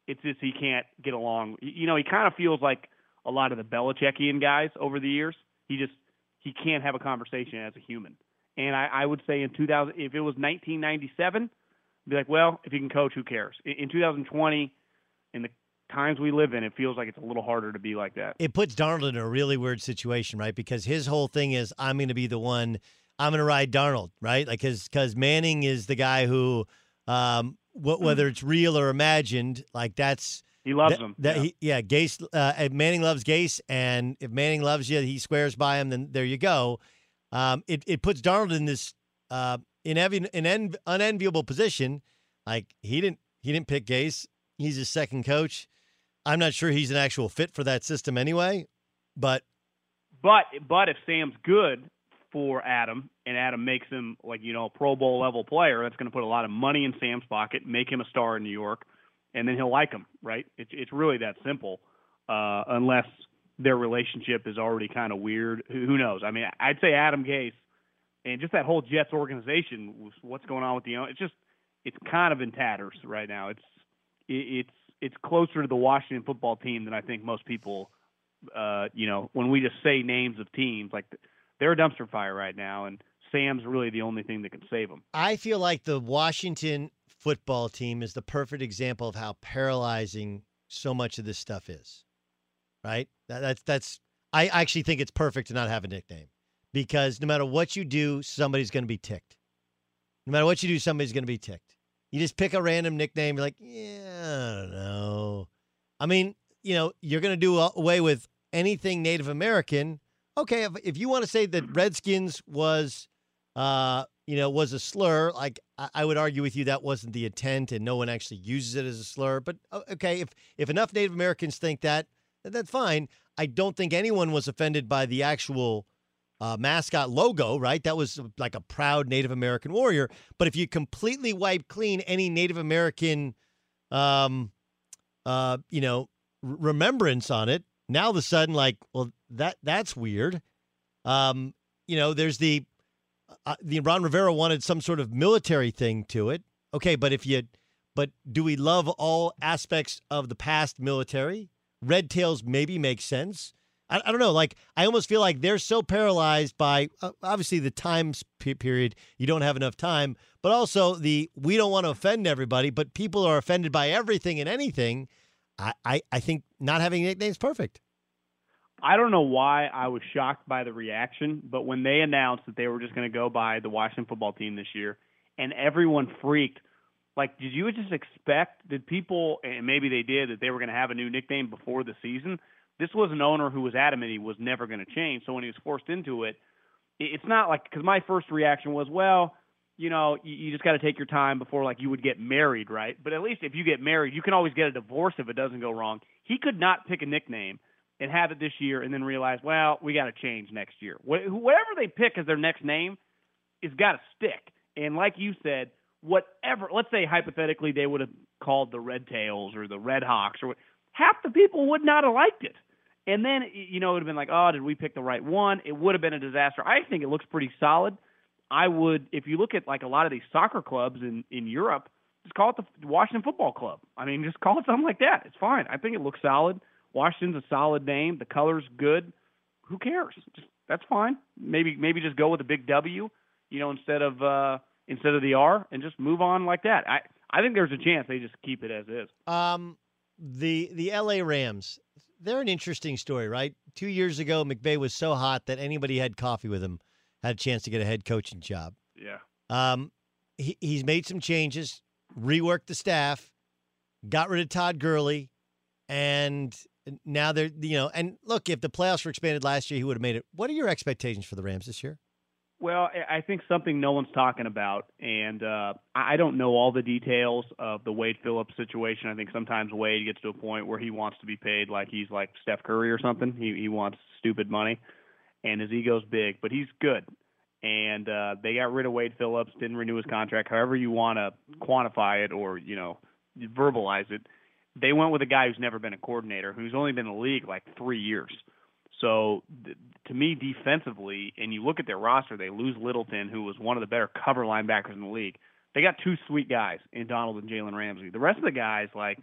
It's just he can't get along. You know, he kind of feels like a lot of the Belichickian guys over the years. He just he can't have a conversation as a human. And I, I would say in 2000, if it was 1997, be like, well, if you can coach, who cares? In, in 2020, in the times we live in, it feels like it's a little harder to be like that. It puts Darnold in a really weird situation, right? Because his whole thing is, I'm going to be the one. I'm going to ride Darnold, right? Like, because because Manning is the guy who, um, wh- whether it's real or imagined, like that's he loves that, him. That yeah. he, yeah, Gase. Uh, Manning loves Gase, and if Manning loves you, he swears by him. Then there you go. Um, it it puts Darnold in this uh, inevi- an en- unenviable position. Like he didn't he didn't pick Gase. He's his second coach. I'm not sure he's an actual fit for that system anyway. But but but if Sam's good for Adam and Adam makes him like you know a Pro Bowl level player, that's going to put a lot of money in Sam's pocket, make him a star in New York and then he'll like him, right? It's it's really that simple. Uh, unless their relationship is already kind of weird, who, who knows? I mean, I'd say Adam Gase and just that whole Jets organization, what's going on with the it's just it's kind of in tatters right now. It's it, it's it's closer to the Washington football team than I think most people. Uh, you know, when we just say names of teams, like they're a dumpster fire right now, and Sam's really the only thing that can save them. I feel like the Washington football team is the perfect example of how paralyzing so much of this stuff is. Right? That, that's that's I actually think it's perfect to not have a nickname because no matter what you do, somebody's going to be ticked. No matter what you do, somebody's going to be ticked. You just pick a random nickname, you're like, yeah, I don't know. I mean, you know, you're going to do away with anything Native American. Okay, if, if you want to say that Redskins was uh, you know, was a slur. Like I would argue with you that wasn't the intent, and no one actually uses it as a slur. But okay, if if enough Native Americans think that, that's fine. I don't think anyone was offended by the actual uh, mascot logo. Right, that was like a proud Native American warrior. But if you completely wipe clean any Native American, um, uh, you know, r- remembrance on it, now all of a sudden, like, well, that that's weird. Um, you know, there's the uh, the Ron Rivera wanted some sort of military thing to it. Okay, but if you, but do we love all aspects of the past military? Red tails maybe makes sense. I, I don't know. Like I almost feel like they're so paralyzed by uh, obviously the time period. You don't have enough time, but also the we don't want to offend everybody, but people are offended by everything and anything. I, I, I think not having nicknames perfect. I don't know why I was shocked by the reaction, but when they announced that they were just going to go by the Washington football team this year, and everyone freaked, like, did you just expect that people, and maybe they did, that they were going to have a new nickname before the season? This was an owner who was adamant he was never going to change. So when he was forced into it, it's not like because my first reaction was, well, you know, you, you just got to take your time before like you would get married, right? But at least if you get married, you can always get a divorce if it doesn't go wrong. He could not pick a nickname and have it this year and then realize, well, we got to change next year. Whatever they pick as their next name, it's got to stick. And like you said, whatever. Let's say hypothetically they would have called the Red Tails or the Red Hawks or what, half the people would not have liked it. And then you know it would have been like, oh, did we pick the right one? It would have been a disaster. I think it looks pretty solid. I would, if you look at like a lot of these soccer clubs in in Europe, just call it the Washington Football Club. I mean, just call it something like that. It's fine. I think it looks solid. Washington's a solid name. The color's good. Who cares? Just that's fine. Maybe maybe just go with a big W, you know, instead of uh instead of the R, and just move on like that. I I think there's a chance they just keep it as is. Um, the the L.A. Rams, they're an interesting story, right? Two years ago, McVay was so hot that anybody had coffee with him had a chance to get a head coaching job. Yeah. Um, he, he's made some changes, reworked the staff, got rid of Todd Gurley, and now they're you know. And look, if the playoffs were expanded last year, he would have made it. What are your expectations for the Rams this year? Well, I think something no one's talking about, and uh, I I don't know all the details of the Wade Phillips situation. I think sometimes Wade gets to a point where he wants to be paid like he's like Steph Curry or something. He he wants stupid money, and his ego's big, but he's good. And uh, they got rid of Wade Phillips, didn't renew his contract. However you want to quantify it or you know verbalize it, they went with a guy who's never been a coordinator, who's only been in the league like three years. So th- to me, defensively, and you look at their roster, they lose Littleton, who was one of the better cover linebackers in the league. They got two sweet guys in Donald and Jalen Ramsey. The rest of the guys, like,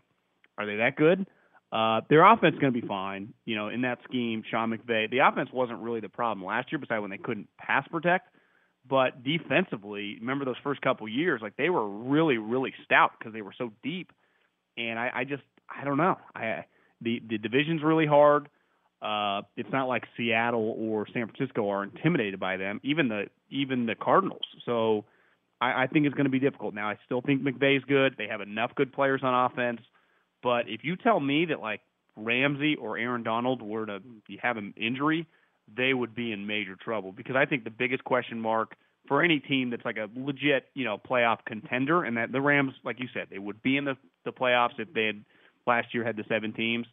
are they that good? Uh, their offense is going to be fine. You know, in that scheme, Sean McVay, the offense wasn't really the problem last year, besides when they couldn't pass protect. But defensively, remember those first couple years, like they were really, really stout because they were so deep. And I, I just, I don't know. I the the division's really hard. Uh, it's not like Seattle or San Francisco are intimidated by them. Even the even the Cardinals. So I, I think it's going to be difficult. Now I still think McVay's good. They have enough good players on offense. But if you tell me that like Ramsey or Aaron Donald were to have an injury, they would be in major trouble because I think the biggest question mark for any team that's like a legit, you know, playoff contender and that the Rams, like you said, they would be in the the playoffs if they had last year had the seven teams.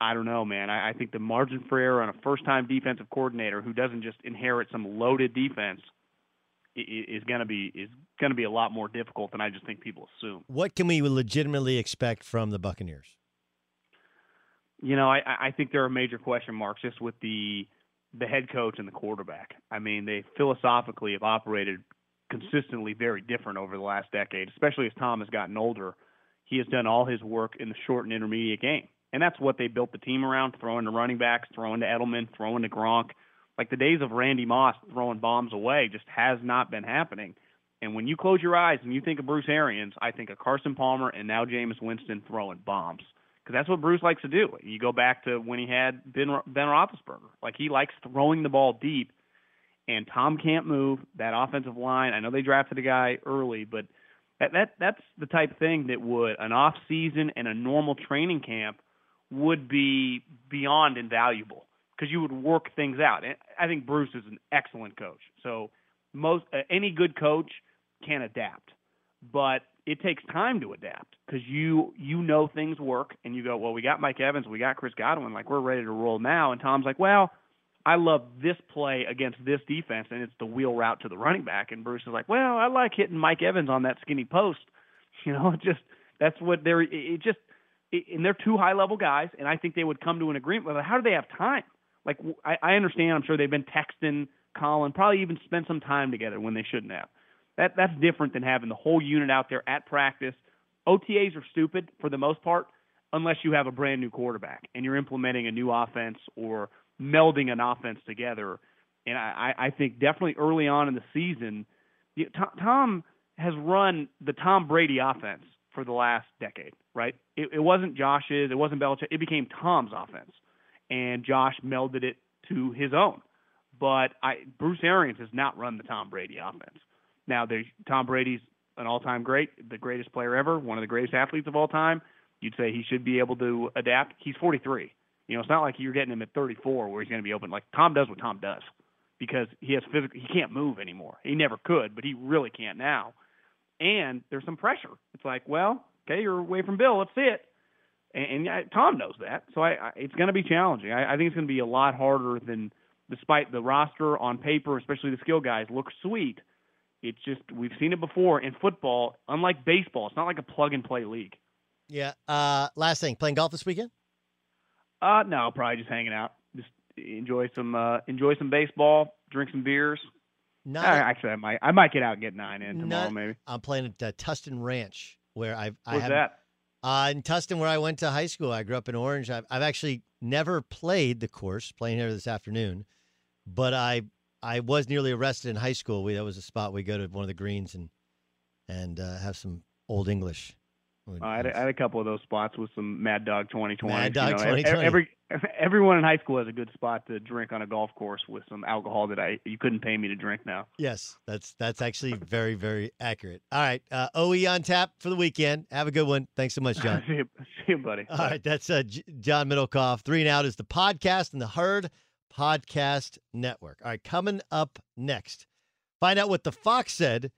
I don't know, man. I, I think the margin for error on a first time defensive coordinator who doesn't just inherit some loaded defense is going to be is going to be a lot more difficult than I just think people assume. What can we legitimately expect from the Buccaneers? You know, I, I think there are major question marks just with the the head coach and the quarterback. I mean, they philosophically have operated consistently very different over the last decade, especially as Tom has gotten older. He has done all his work in the short and intermediate game. And that's what they built the team around, throwing to running backs, throwing to Edelman, throwing to Gronk. Like the days of Randy Moss throwing bombs away just has not been happening. And when you close your eyes and you think of Bruce Arians, I think of Carson Palmer and now Jameis Winston throwing bombs. Because that's what Bruce likes to do. You go back to when he had Ben, ben Roethlisberger. Like he likes throwing the ball deep. And Tom can't move that offensive line. I know they drafted a guy early, but that that that's the type of thing that would an off season and a normal training camp would be beyond invaluable because you would work things out. And I think Bruce is an excellent coach. So most uh, any good coach can adapt, but it takes time to adapt because you you know things work and you go, well, we got Mike Evans, we got Chris Godwin, like we're ready to roll now. And Tom's like, well, I love this play against this defense, and it's the wheel route to the running back. And Bruce is like, well, I like hitting Mike Evans on that skinny post. (laughs) You know, it just that's what they're. It, just and they're two high level guys, and I think they would come to an agreement. But how do they have time? Like I, I understand, I'm sure they've been texting Colin, probably even spent some time together when they shouldn't have. That that's different than having the whole unit out there at practice. OTAs are stupid for the most part, unless you have a brand new quarterback and you're implementing a new offense or melding an offense together. And I, I think definitely early on in the season, Tom, has run the Tom Brady offense for the last decade, right? It, it wasn't Josh's, it wasn't Belichick, it became Tom's offense, and Josh melded it to his own. But I, Bruce Arians has not run the Tom Brady offense. Now, Tom Brady's an all-time great, the greatest player ever, one of the greatest athletes of all time. You'd say he should be able to adapt. He's 43. You know, it's not like you're getting him at 34 where he's going to be open. Like Tom does what Tom does because he has physical. He can't move anymore. He never could, but he really can't now. And there's some pressure. It's like, well, okay, you're away from Bill. Let's see it. And, and I, Tom knows that, so I, I, it's going to be challenging. I, I think it's going to be a lot harder than, despite the roster on paper, especially the skill guys, look sweet. It's just we've seen it before in football. Unlike baseball, it's not like a plug and play league. Yeah. Uh, last thing, playing golf this weekend? Uh, no, probably just hanging out. Just enjoy some uh, enjoy some baseball, drink some beers. Not Uh, actually, I might I might get out and get nine in tomorrow. Not- maybe. I'm playing at uh, Tustin Ranch, where I've I have that? Uh, in Tustin, where I went to high school. I grew up in Orange. I've, I've actually never played the course. Playing here this afternoon, but I I was nearly arrested in high school. We that was a spot we go to one of the greens and and uh, have some old English. Uh, I, had a, I had a couple of those spots with some Mad Dog 2020. Mad Dog you know, 2020. Every (laughs) everyone in high school has a good spot to drink on a golf course with some alcohol that I you couldn't pay me to drink now. Yes, that's that's actually very very accurate. All right, uh, OE on tap for the weekend. Have a good one. Thanks so much, John. (laughs) see, you, see you, buddy. All right, that's uh, J- John Middlekauff. Three and out is the podcast and the Herd Podcast Network. All right, coming up next, find out what the Fox said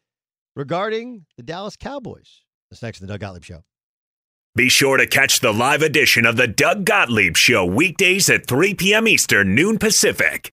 regarding the Dallas Cowboys. That's next in the Doug Gottlieb Show. Be sure to catch the live edition of the Doug Gottlieb Show weekdays at 3 p.m. Eastern, noon Pacific.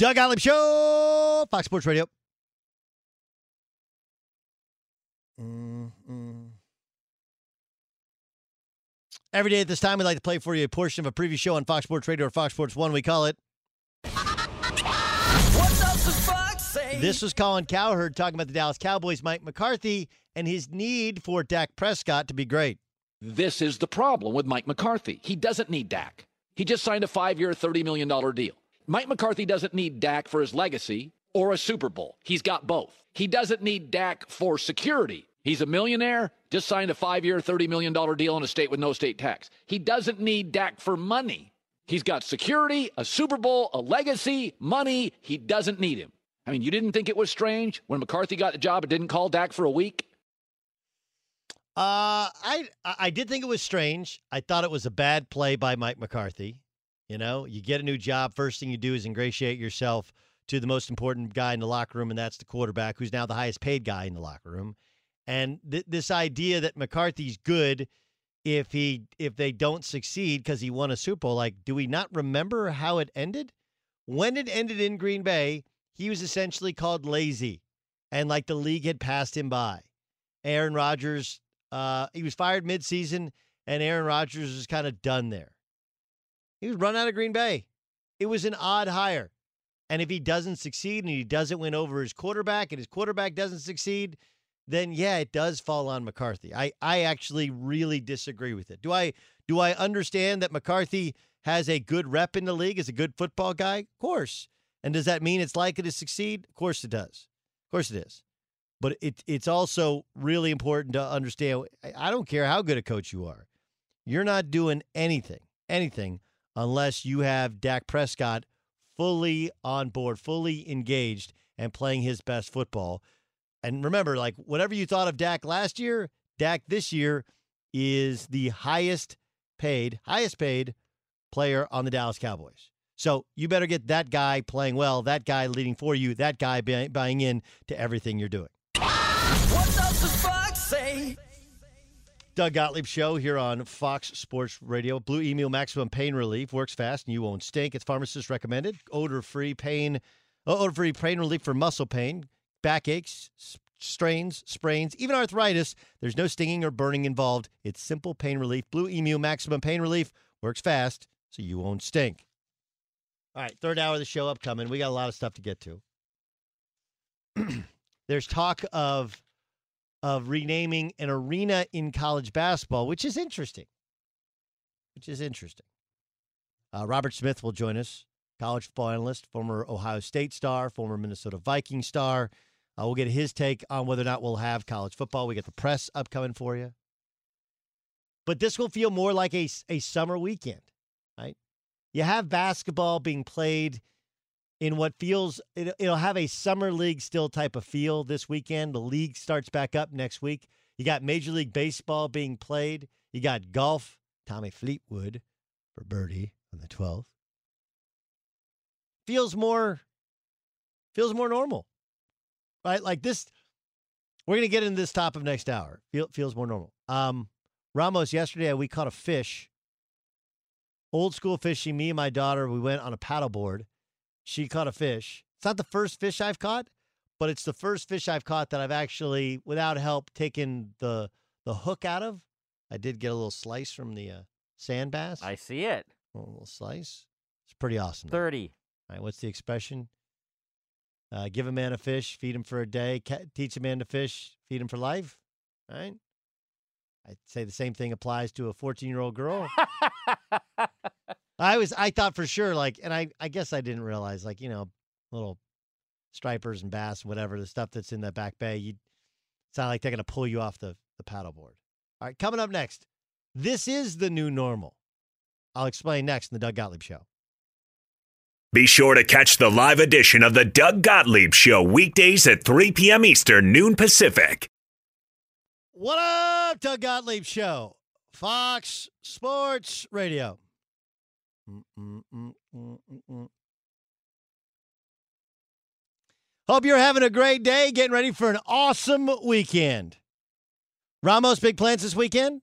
Doug Gottlieb Show, Fox Sports Radio. Mm-mm. Every day at this time, we like to play for you a portion of a previous show on Fox Sports Radio or Fox Sports One. We call it. This was Colin Cowherd talking about the Dallas Cowboys, Mike McCarthy, and his need for Dak Prescott to be great. This is the problem with Mike McCarthy. He doesn't need Dak. He just signed a five year, $30 million deal. Mike McCarthy doesn't need Dak for his legacy or a Super Bowl. He's got both. He doesn't need Dak for security. He's a millionaire, just signed a five year, $30 million deal in a state with no state tax. He doesn't need Dak for money. He's got security, a Super Bowl, a legacy, money. He doesn't need him. I mean, you didn't think it was strange when McCarthy got the job and didn't call Dak for a week? Uh, I I did think it was strange. I thought it was a bad play by Mike McCarthy. You know, you get a new job, first thing you do is ingratiate yourself to the most important guy in the locker room, and that's the quarterback, who's now the highest paid guy in the locker room. And th- this idea that McCarthy's good if he if they don't succeed because he won a Super Bowl, like, do we not remember how it ended? When it ended in Green Bay, he was essentially called lazy, and like the league had passed him by. Aaron Rodgers, uh, he was fired midseason, and Aaron Rodgers was kind of done there. He was run out of Green Bay. It was an odd hire. And if he doesn't succeed and he doesn't win over his quarterback and his quarterback doesn't succeed, then yeah, it does fall on McCarthy. I, I actually really disagree with it. Do I do I understand that McCarthy has a good rep in the league as a good football guy? Of course. And does that mean it's likely to succeed? Of course it does. Of course it is. But it, it's also really important to understand I don't care how good a coach you are. You're not doing anything, anything, unless you have Dak Prescott fully on board, fully engaged, and playing his best football. And remember, like whatever you thought of Dak last year, Dak this year is the highest paid, highest paid player on the Dallas Cowboys. So you better get that guy playing well, that guy leading for you, that guy buying in to everything you're doing. What does the fox say? Doug Gottlieb Show here on Fox Sports Radio. Blue Emu Maximum Pain Relief works fast and you won't stink. It's pharmacist recommended. Odor free pain, uh, odor free pain relief for muscle pain, backaches, strains, sprains, even arthritis. There's no stinging or burning involved. It's simple pain relief. Blue Emu Maximum Pain Relief works fast so you won't stink. All right, third hour of the show upcoming. We got a lot of stuff to get to. (clears throat) There's talk of of renaming an arena in college basketball, which is interesting. Which is interesting. Uh, Robert Smith will join us, college football analyst, former Ohio State star, former Minnesota Viking star. Uh, we'll get his take on whether or not we'll have college football. We get the press upcoming for you. But this will feel more like a, a summer weekend, right? You have basketball being played in what feels it, will have a summer league still type of feel this weekend. The league starts back up next week. You got Major League Baseball being played. You got golf. Tommy Fleetwood for birdie on the 12th. Feels more feels more normal. Right? Like this we're going to get into this top of next hour. Feel, feels more normal. Um Ramos yesterday we caught a fish. Old school fishing. Me and my daughter, we went on a paddleboard she caught a fish. It's not the first fish I've caught, but it's the first fish I've caught that I've actually, without help, taken the the hook out of. I did get a little slice from the uh, sand bass. I see it. A little slice. It's pretty awesome. 30. All right, what's the expression? Uh, give a man a fish, feed him for a day. Ca- teach a man to fish, feed him for life. All right. I'd say the same thing applies to a 14 year old girl. (laughs) I was I thought for sure like and I I guess I didn't realize like you know little stripers and bass whatever the stuff that's in the back bay you it's not like they're gonna pull you off the the paddleboard. All right, coming up next, this is the new normal. I'll explain next in the Doug Gottlieb Show. Be sure to catch the live edition of the Doug Gottlieb Show weekdays at 3 p.m. Eastern, noon Pacific. What up, Doug Gottlieb Show, Fox Sports Radio. Mm-mm-mm-mm-mm. Hope you're having a great day, getting ready for an awesome weekend. Ramos, big plans this weekend?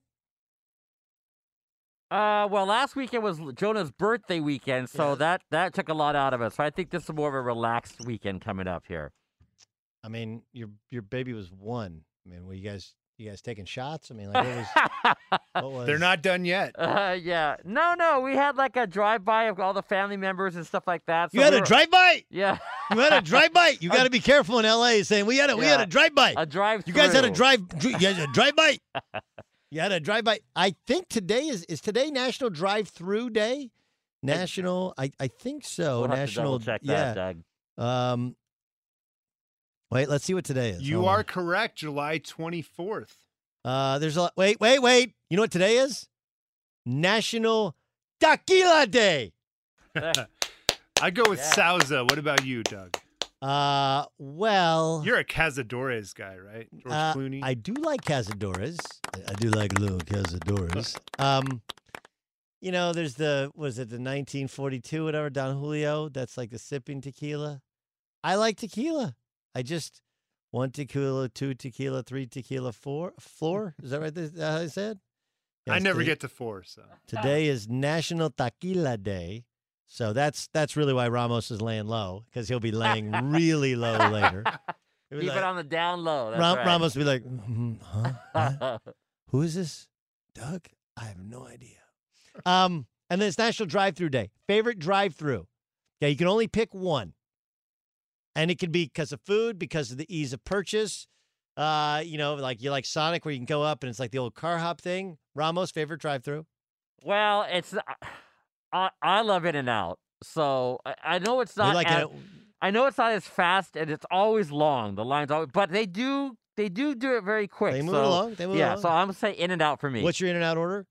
Uh, well, last weekend was Jonah's birthday weekend, so that that took a lot out of us. So I think this is more of a relaxed weekend coming up here. I mean, your your baby was one. I mean, were you guys you guys taking shots? I mean, like what was, (laughs) what was They're not done yet. Uh, yeah, no, no, we had like a drive by of all the family members and stuff like that. You had we a were- drive by? Yeah, You had a drive by. You (laughs) got to be careful in LA saying we had a we had a drive by. a drive. By? You guys had a drive. dri- You had a (laughs) drive by. You had a drive by. I think today is is today National Drive Through Day. National, I I think so. We'll have to National, double check yeah. that, Doug. Um, wait, let's see what today is. You Hold on. are correct. July 24th. Uh, there's a lot. Wait, wait, wait. You know what today is? National Tequila Day. (laughs) I go with Yeah. Sauza. What about you, Doug? Uh, well, You're a Cazadores guy, right? George uh, Clooney. I do like Cazadores. I- I do like a little Cazadores. (laughs) um, you know, there's the was it the 1942 whatever Don Julio? That's like the sipping tequila. I like tequila. I just one tequila, two tequila, three tequila, four floor. (laughs) Is that right? Is that how I said? I never today- get to four, so Today is National Tequila Day. So that's that's really why Ramos is laying low because he'll be laying really low later. (laughs) He'll be Keep like- it on the down low. That's Ram- right. Ramos will be like, "Mhm, huh? What? (laughs) Who is this? Doug? I have no idea. Um, and then it's National Drive-Through Day. Favorite drive-through? Yeah, you can only pick one, and it can be because of food, because of the ease of purchase. Uh, you know, like you like Sonic, where you can go up and it's like the old car hop thing. Ramos' favorite drive-through? Well, it's I, I love In and Out, so I, I know it's You not. like as, it- I know it's not as fast, and it's always long. The lines always, but they do they do do it very quick. They move so, along, they move yeah, along. so I'm gonna say In and Out for me. What's your In and Out order?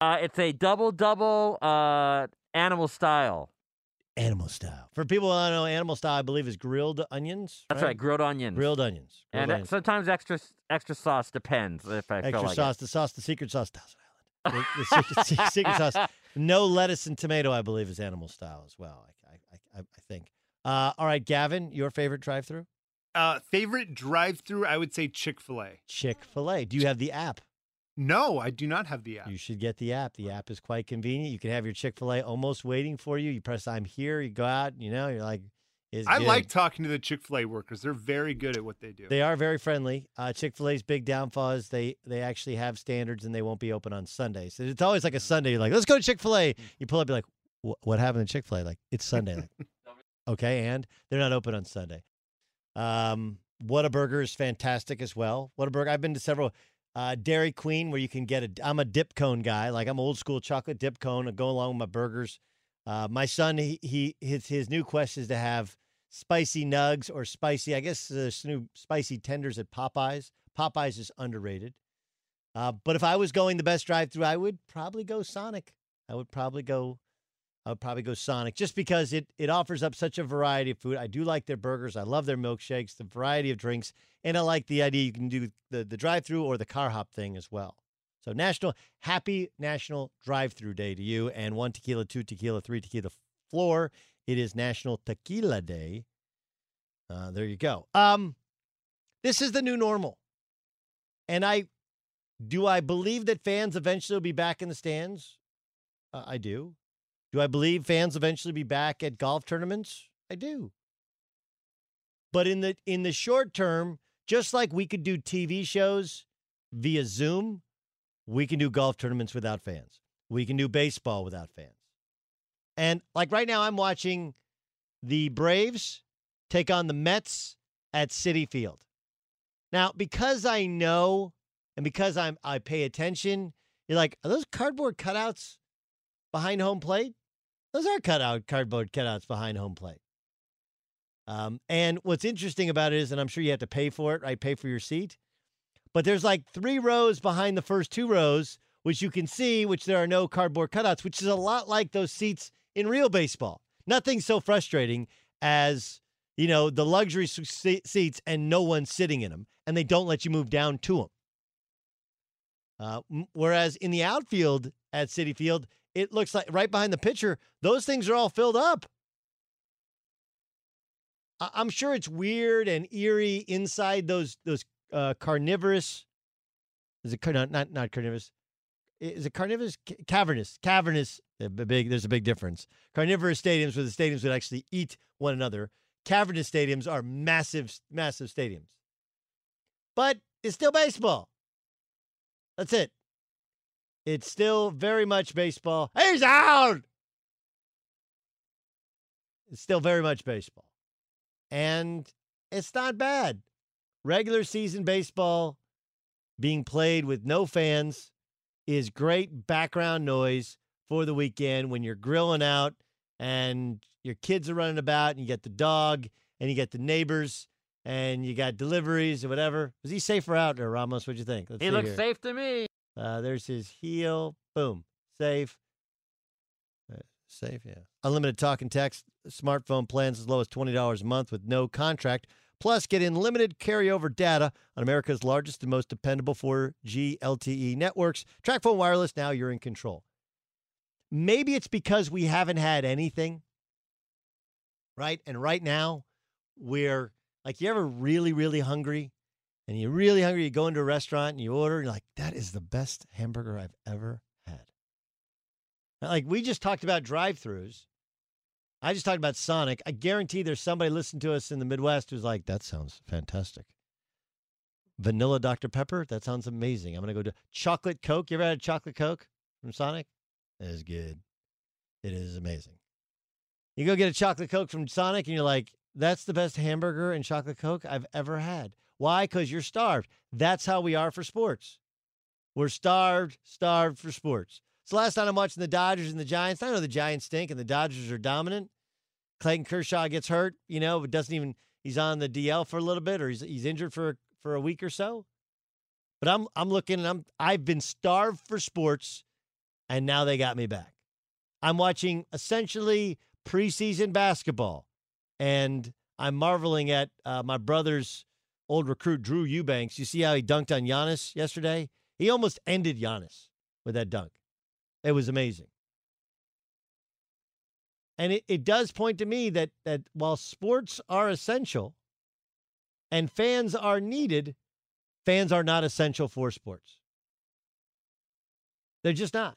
Uh, it's a double double uh animal style. Animal style. For people who don't know, animal style, I believe, is grilled onions. That's right, grilled onions. Grilled onions. Grilled and uh, onions. sometimes extra extra sauce depends if I extra feel like sauce. it. The sauce, the secret sauce, Thousand Island. The, the secret, (laughs) secret sauce. No lettuce and tomato, I believe, is animal style as well. I, I, I, I think. Uh, all right, Gavin, your favorite drive-through? uh, favorite drive-through, I would say Chick Fil A. Chick Fil A. Do you have the app? No, I do not have the app. You should get the app. The app is quite convenient. You can have your Chick Fil A almost waiting for you. You press "I'm here." You go out. You know, you're like, "Is I good." like talking to the Chick Fil A workers. They're very good at what they do. They are very friendly. Uh, Chick Fil A's big downfall is they they actually have standards and they won't be open on Sundays. So it's always like a Sunday. You're like, let's go to Chick Fil A. You pull up, you're like, what happened to Chick Fil A? Like it's Sunday. Like, (laughs) okay, and they're not open on Sunday. Um, Whataburger is fantastic as well. Whataburger. I've been to several. Uh, Dairy Queen, where you can get a. I'm a dip cone guy. Like I'm old school chocolate dip cone. I go along with my burgers. Uh, my son, he, he his his new quest is to have spicy nugs or spicy. I guess uh, new spicy tenders at Popeyes. Popeyes is underrated. Uh, but if I was going the best drive-through, I would probably go Sonic. I would probably go. I would probably go Sonic just because it it offers up such a variety of food. I do like their burgers. I love their milkshakes, the variety of drinks, and I like the idea you can do the the drive-through or the car hop thing as well. So national happy National Drive-Through Day to you, and one tequila, two tequila, three tequila floor. It is National Tequila Day. Uh, there you go. Um, this is the new normal, and I do I believe that fans eventually will be back in the stands. Uh, I do. Do I believe fans eventually be back at golf tournaments? I do. But in the in the short term, just like we could do TV shows via Zoom, we can do golf tournaments without fans. We can do baseball without fans. And like right now I'm watching the Braves take on the Mets at Citi Field. Now, because I know and because I'm I pay attention, you're like, are those cardboard cutouts behind home plate? Those are cutout cardboard cutouts behind home plate. Um, and what's interesting about it is, and I'm sure you have to pay for it, right? Pay for your seat. But there's like three rows behind the first two rows, which you can see, which there are no cardboard cutouts, which is a lot like those seats in real baseball. Nothing so frustrating as, you know, the luxury seats and no one sitting in them, and they don't let you move down to them. Uh, whereas in the outfield at Citi Field, it looks like right behind the pitcher, those things are all filled up. I- I'm sure it's weird and eerie inside those those uh, carnivorous. Is it not not not carnivorous? Is it carnivorous? Ca- Cavernous, cavernous. a Big. There's a big difference. Carnivorous stadiums, where the stadiums would actually eat one another. Cavernous stadiums are massive, massive stadiums. But it's still baseball. That's it. It's still very much baseball. He's out. It's still very much baseball. And it's not bad. Regular season baseball being played with no fans is great background noise for the weekend when you're grilling out and your kids are running about and you get the dog and you get the neighbors and you got deliveries or whatever. Was he safe or out there, Ramos? What'd you think? Let's He looks here. safe to me. Uh, there's his heel. Boom. Safe. Uh, Safe, yeah. Unlimited talk and text, smartphone plans as low as $20 a month with no contract. Plus, get unlimited carryover data on America's largest and most dependable 4G LTE networks. TracFone Wireless, now you're in control. Maybe it's because we haven't had anything, right? And right now, we're like, you ever really, really hungry? And you're really hungry, you go into a restaurant and you order, and you're like, that is the best hamburger I've ever had. Like, we just talked about drive throughs. I just talked about Sonic. I guarantee there's somebody listening to us in the Midwest who's like, that sounds fantastic. Vanilla Dr. Pepper, that sounds amazing. I'm going to go to chocolate Coke. You ever had a chocolate Coke from Sonic? It is good. It is amazing. You go get a chocolate Coke from Sonic and you're like, that's the best hamburger and chocolate Coke I've ever had. Why? Because you're starved. That's how we are for sports. We're starved, starved for sports. So last night I'm watching the Dodgers and the Giants. I know the Giants stink and the Dodgers are dominant. Clayton Kershaw gets hurt, you know, but doesn't even he's on the DL for a little bit or he's he's injured for for a week or so. But I'm I'm looking and I'm I've been starved for sports and now they got me back. I'm watching essentially preseason basketball and I'm marveling at uh, my brother's old recruit Drew Eubanks. You see how he dunked on Giannis yesterday? He almost ended Giannis with that dunk. It was amazing. And it, it does point to me that that while sports are essential and fans are needed, fans are not essential for sports. They're just not.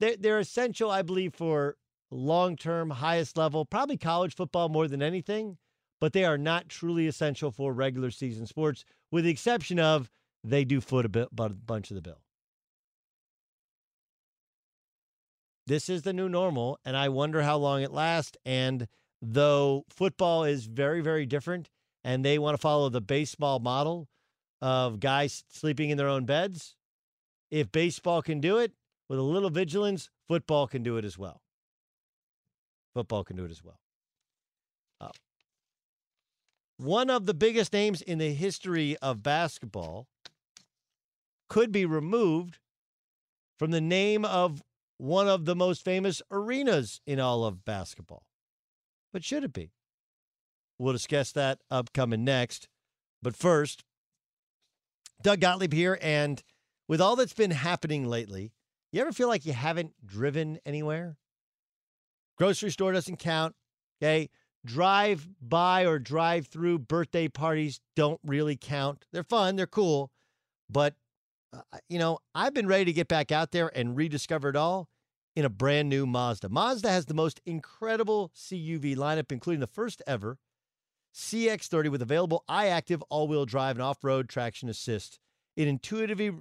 They're, they're essential, I believe, for long term, highest level, probably college football more than anything, but they are not truly essential for regular season sports, with the exception of they do foot a, bit, a bunch of the bill. This is the new normal, and I wonder how long it lasts. And though football is very, very different, and they want to follow the baseball model of guys sleeping in their own beds, if baseball can do it with a little vigilance, football can do it as well. Football can do it as well. Uh, one of the biggest names in the history of basketball could be removed from the name of one of the most famous arenas in all of basketball. But should it be? We'll discuss that upcoming next. But first, Doug Gottlieb here. And with all that's been happening lately, you ever feel like you haven't driven anywhere? Grocery store doesn't count. Okay. Drive by or drive through birthday parties don't really count. They're fun, they're cool. But uh, you know, I've been ready to get back out there and rediscover it all in a brand new Mazda. Mazda has the most incredible CUV lineup, including the first ever CX30 with available iActive all wheel drive and off road traction assist. It intuitively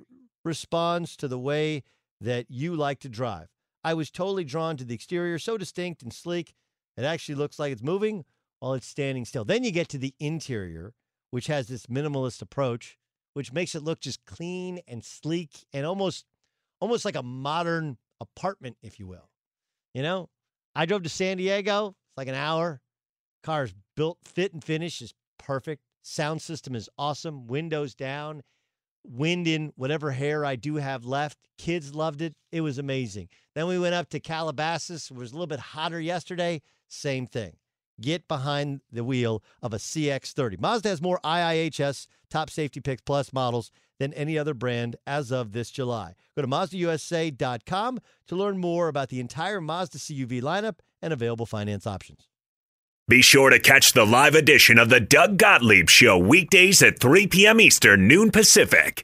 responds to the way that you like to drive. I was totally drawn to the exterior, so distinct and sleek, it actually looks like it's moving while it's standing still. Then you get to the interior, which has this minimalist approach which makes it look just clean and sleek and almost almost like a modern apartment, if you will. You know, I drove to San Diego. It's like an hour. Car's built, fit, and finish is perfect. Sound system is awesome. Windows down, wind in whatever hair I do have left. Kids loved it. It was amazing. Then we went up to Calabasas. It was a little bit hotter yesterday. Same thing get behind the wheel of a CX30. Mazda has more IIHS top safety picks plus models than any other brand as of this July. Go to MazdaUSA.com to learn more about the entire Mazda CUV lineup and available finance options. Be sure to catch the live edition of the Doug Gottlieb Show weekdays at 3 p.m. Eastern, noon Pacific.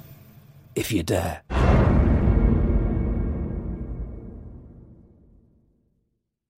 If you dare.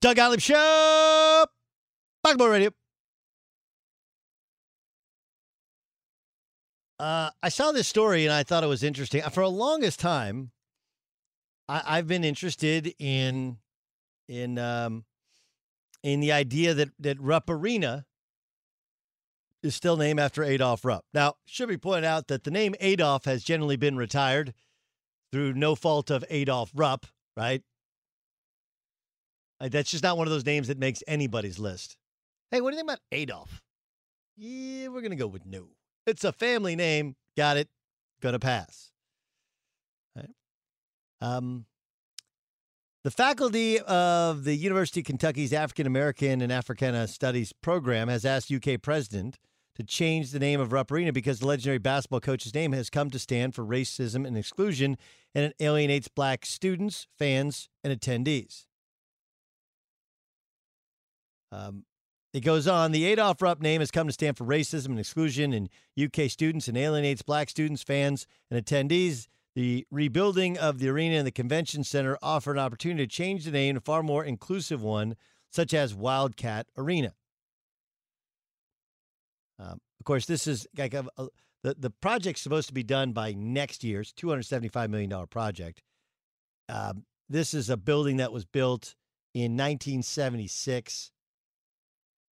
Doug Gottlieb Show, Basketball Radio. Uh, I saw this story and I thought it was interesting. For the longest time, I, have been interested in in um, in the idea that that Rupp Arena is still named after Adolph Rupp. Now, should be pointed out that the name Adolf has generally been retired through no fault of Adolph Rupp, right? That's just not one of those names that makes anybody's list. Hey, what do you think about Adolf? Yeah, we're going to go with no. It's a family name. Got it. Gonna pass. Right. Um, the faculty of the University of Kentucky's African American and Africana Studies program has asked UK president to change the name of Rupp Arena because the legendary basketball coach's name has come to stand for racism and exclusion, and it alienates black students, fans, and attendees. Um, it goes on. The Adolph Rupp name has come to stand for racism and exclusion in UK students and alienates black students, fans, and attendees. The rebuilding of the arena and the convention center offer an opportunity to change the name to a far more inclusive one, such as Wildcat Arena. Um, of course, this is like a, a, the the project's supposed to be done by next year's two hundred seventy five million dollar project. Um, this is a building that was built in nineteen seventy six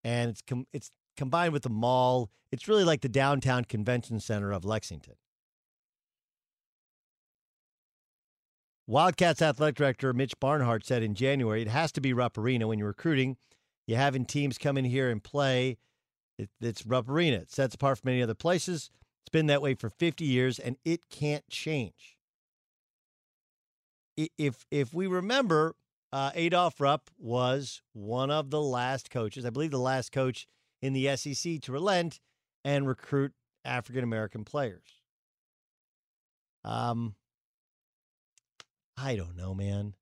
and it's com- it's combined with the mall. It's really like the downtown convention center of Lexington. Wildcats athletic director Mitch Barnhart said in January it has to be Rupp Arena when you're recruiting. You're having teams come in here and play. It, it's Rupp Arena. It sets apart from any other places. It's been that way for 50 years, and it can't change. If if we remember, uh, Adolph Rupp was one of the last coaches, I believe the last coach in the SEC to relent and recruit African American players. Um, I don't know, man.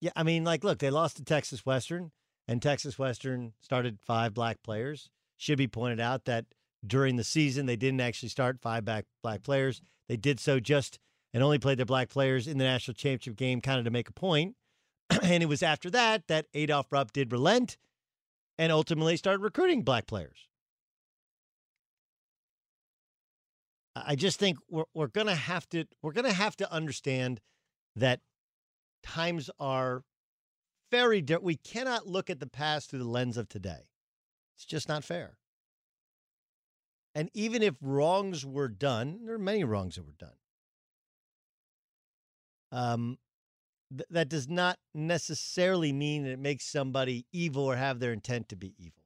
Yeah, I mean, like, look, they lost to Texas Western, and Texas Western started five black players. Should be pointed out that during the season they didn't actually start five back black players. They did so just and only played their black players in the national championship game kind of to make a point. (clears throat) and it was after that that Adolph Rupp did relent and ultimately started recruiting black players. I just think we're we're gonna have to we're gonna have to understand that times are very different. We cannot look at the past through the lens of today. It's just not fair. And even if wrongs were done, there are many wrongs that were done. Um, th- that does not necessarily mean that it makes somebody evil or have their intent to be evil.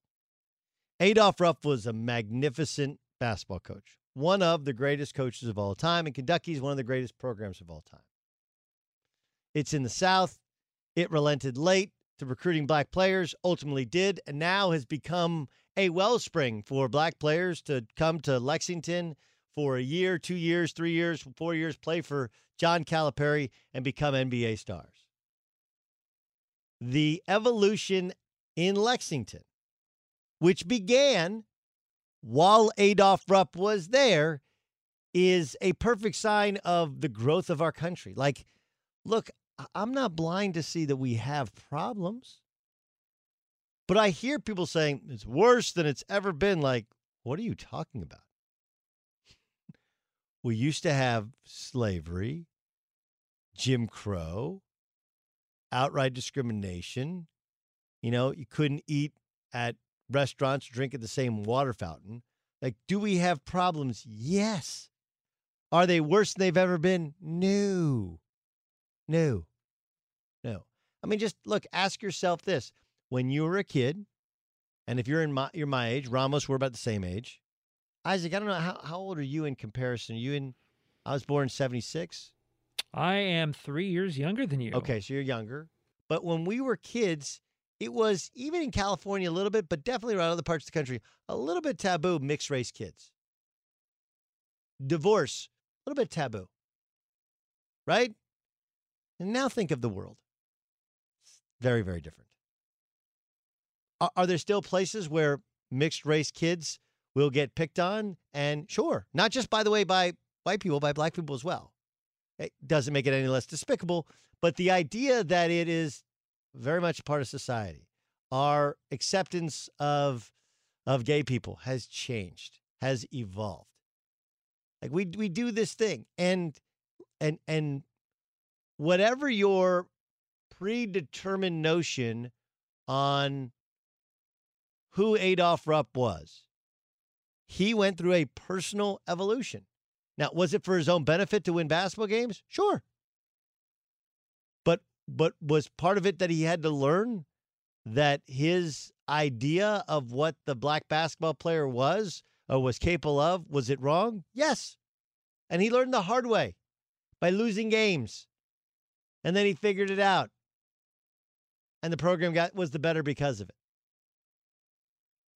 Adolph Rupp was a magnificent basketball coach, one of the greatest coaches of all time, and Kentucky is one of the greatest programs of all time. It's in the South. It relented late to recruiting black players, ultimately did, and now has become a wellspring for black players to come to Lexington for a year, two years, three years, four years, play for John Calipari, and become NBA stars. The evolution in Lexington, which began while Adolph Rupp was there, is a perfect sign of the growth of our country. Like, look, I'm not blind to see that we have problems. But I hear people saying it's worse than it's ever been. Like, what are you talking about? (laughs) we used to have slavery, Jim Crow, outright discrimination. You know, you couldn't eat at restaurants, drink at the same water fountain. Like, do we have problems? Yes. Are they worse than they've ever been? No. No. No. I mean, just look, ask yourself this. When you were a kid, and if you're in my you're my age, Ramos, we're about the same age. Isaac, I don't know how, how old are you in comparison? Are you in I was born in seventy six. I am three years younger than you. Okay, so you're younger. But when we were kids, it was even in California a little bit, but definitely around other parts of the country, a little bit taboo mixed race kids. Divorce, a little bit taboo. Right? And now think of the world. Very, very different. Are, are there still places where mixed race kids will get picked on? And sure, not just, by the way, by white people, by black people as well. It doesn't make it any less despicable, but the idea that it is very much part of society, our acceptance of of gay people has changed, has evolved. Like we we do this thing, and and and whatever your predetermined notion on who Adolph Rupp was, he went through a personal evolution. Now, was it for his own benefit to win basketball games? Sure. But but was part of it that he had to learn that his idea of what the black basketball player was or was capable of was it wrong? Yes. And he learned the hard way by losing games. And then he figured it out. And the program got was the better because of it.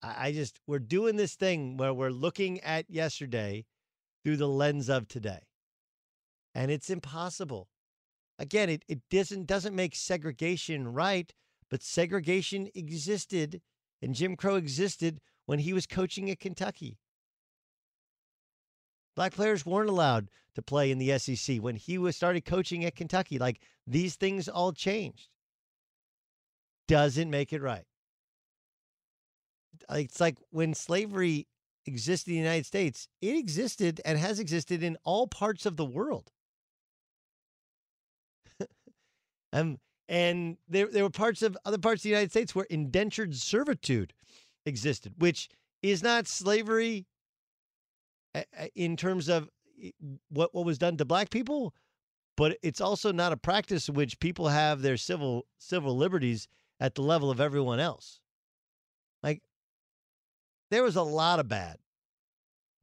I, I just we're doing this thing where we're looking at yesterday through the lens of today. And it's impossible. Again, it, it doesn't doesn't make segregation right, but segregation existed and Jim Crow existed when he was coaching at Kentucky. Black players weren't allowed to play in the SEC when he was started coaching at Kentucky. Like these things all changed. Doesn't make it right. It's like when slavery existed in the United States, it existed and has existed in all parts of the world. (laughs) um, and there, there were parts of other parts of the United States where indentured servitude existed, which is not slavery in terms of what, what was done to black people, but it's also not a practice in which people have their civil civil liberties at the level of everyone else. There was a lot of bad,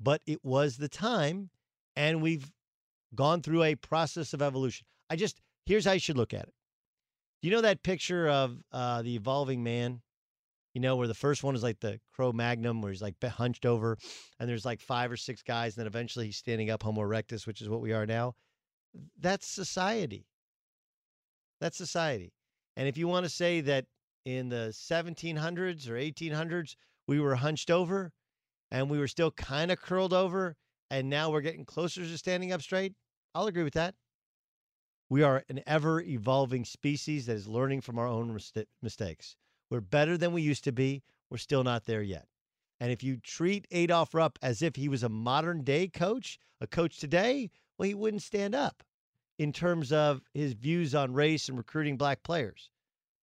but it was the time, and we've gone through a process of evolution. I just here's how you should look at it. Do you know that picture of uh, the evolving man? You know, where the first one is like the Cro Magnum, where he's like hunched over, and there's like five or six guys, and then eventually he's standing up, Homo erectus, which is what we are now. That's society. That's society. And if you want to say that in the 1700s or 1800s, we were hunched over and we were still kind of curled over, and now we're getting closer to standing up straight, I'll agree with that. We are an ever evolving species that is learning from our own mistakes. We're better than we used to be. We're still not there yet. And if you treat Adolph Rupp as if he was a modern day coach, a coach today, well, he wouldn't stand up. in terms of his views on race and recruiting black players.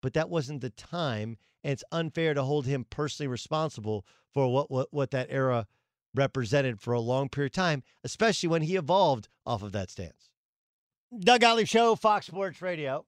But that wasn't the time, and it's unfair to hold him personally responsible for what what, what that era represented for a long period of time, especially when he evolved off of that stance. Doug Gottlieb Show, Fox Sports Radio.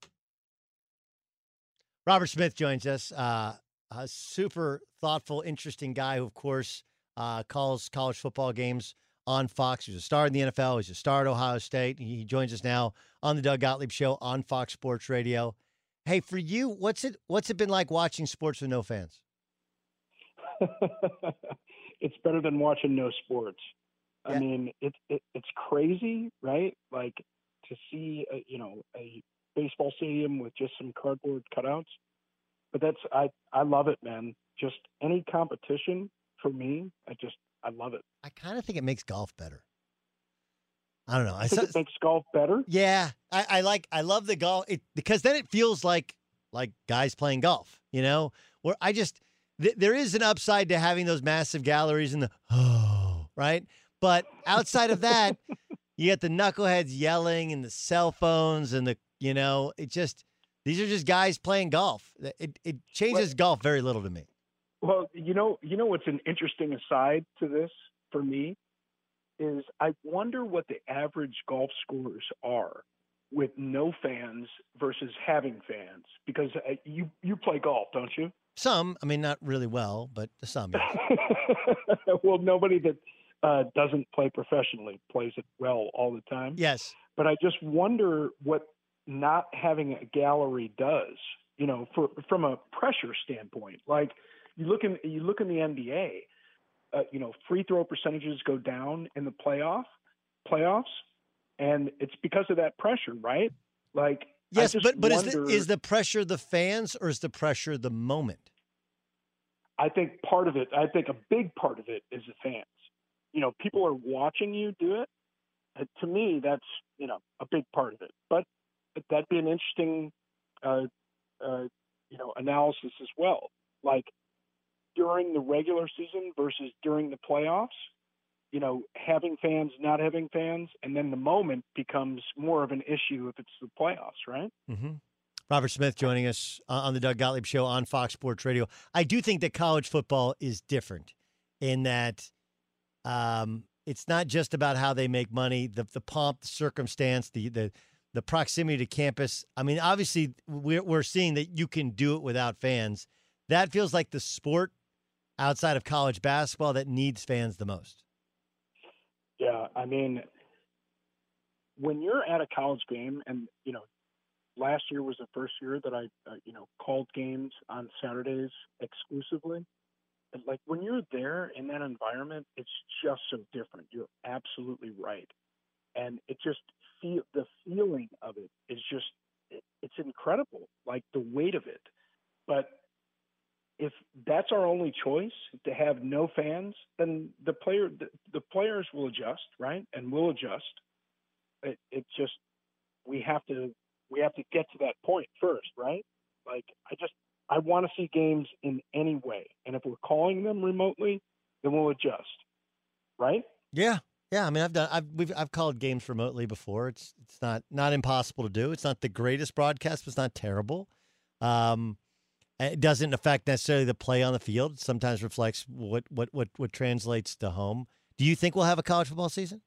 Robert Smith joins us. Uh, a super thoughtful, interesting guy who, of course, uh, calls college football games on Fox. He's a star in the NFL. He's a star at Ohio State. He joins us now on the Doug Gottlieb Show on Fox Sports Radio. Hey, for you, what's it what's it been like watching sports with no fans? (laughs) it's better than watching no sports. Yeah. I mean, it's it, it's crazy, right? Like to see, a, you know, a baseball stadium with just some cardboard cutouts. But that's I I love it, man. Just any competition for me, I just I love it. I kind of think it makes golf better. I don't know. I think it makes golf better. Yeah, I, I like I love the golf it, because then it feels like like guys playing golf. You know, where I just th- there is an upside to having those massive galleries and the oh right, but outside of that, (laughs) you get the knuckleheads yelling and the cell phones and the you know it just these are just guys playing golf. It it changes golf very little to me. Well, you know, you know what's an interesting aside to this for me is I wonder what the average golf scores are with no fans versus having fans because uh, you you play golf, don't you? Some, I mean, not really well, but some. (laughs) well, nobody that uh, doesn't play professionally plays it well all the time. Yes. But I just wonder what not having a gallery does. You know, for from a pressure standpoint, like you look in you look in the NBA, uh, you know, free throw percentages go down in the playoff playoffs, and it's because of that pressure, right? Like Yes, but but is the, is the pressure the fans or is the pressure the moment? I think part of it, I think a big part of it is the fans. You know, people are watching you do it. Uh, to me, that's you know a big part of it. But that'd be an interesting, uh, uh, you know, analysis as well. Like during the regular season versus during the playoffs. You know, having fans, not having fans, and then the moment becomes more of an issue if it's the playoffs, right? Mm-hmm. Robert Smith joining us uh, on the Doug Gottlieb Show on Fox Sports Radio. I do think that college football is different in that um, it's not just about how they make money, the the pomp, the circumstance, the the the proximity to campus. I mean, obviously, we're we're seeing that you can do it without fans. That feels like the sport outside of college basketball that needs fans the most. Yeah, I mean, when you're at a college game, and you know, last year was the first year that I, uh, you know, called games on Saturdays exclusively. And like when you're there in that environment, it's just so different. You're absolutely right, and it just feel the feeling of it is just it, it's incredible. Like the weight of it, but if that's our only choice to have no fans, then the player the, the players will adjust, right? And we'll adjust. It it just we have to we have to get to that point first, right? Like I just I want to see games in any way, and if we're calling them remotely, then we'll adjust, right? Yeah, yeah. I mean, I've done. I've we've I've called games remotely before. It's it's not not impossible to do. It's not the greatest broadcast, but it's not terrible. Um, it doesn't affect necessarily the play on the field. It sometimes reflects what what what what translates to home. Do you think we'll have a college football season?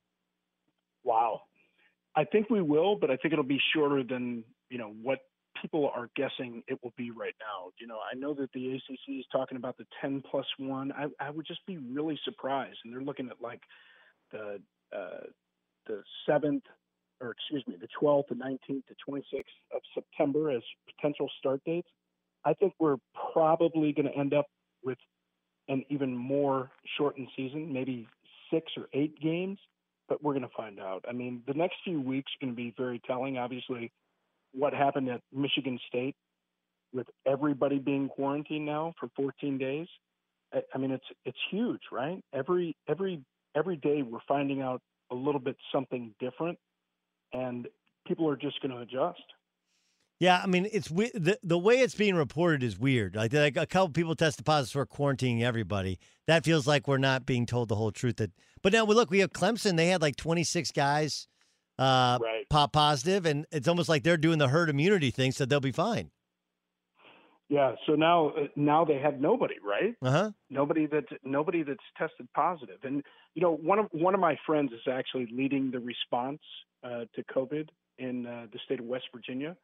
Wow. I think we will, but I think it'll be shorter than, you know, what people are guessing it will be right now. You know, I know that the ACC is talking about the 10 plus 1. I, I would just be really surprised. And they're looking at like the uh, the 7th, or excuse me, the 12th, the 19th, the 26th of September as potential start dates. I think we're probably going to end up with an even more shortened season, maybe six or eight games, but we're going to find out. I mean, the next few weeks are going to be very telling. Obviously, what happened at Michigan State with everybody being quarantined now for 14 days. I, I mean, it's it's huge, right? Every every every day we're finding out a little bit something different, and people are just going to adjust. Yeah, I mean, it's we- the the way it's being reported is weird. Like, like a couple people tested positive for quarantining everybody. That feels like we're not being told the whole truth. That, but now we look, we have Clemson. They had like 26 guys uh, Right. pop positive, and it's almost like they're doing the herd immunity thing, so they'll be fine. Yeah. So now, uh, now they have nobody, right? Uh huh. Nobody that nobody that's tested positive. And you know, one of one of my friends is actually leading the response uh, to COVID in uh, the state of West Virginia.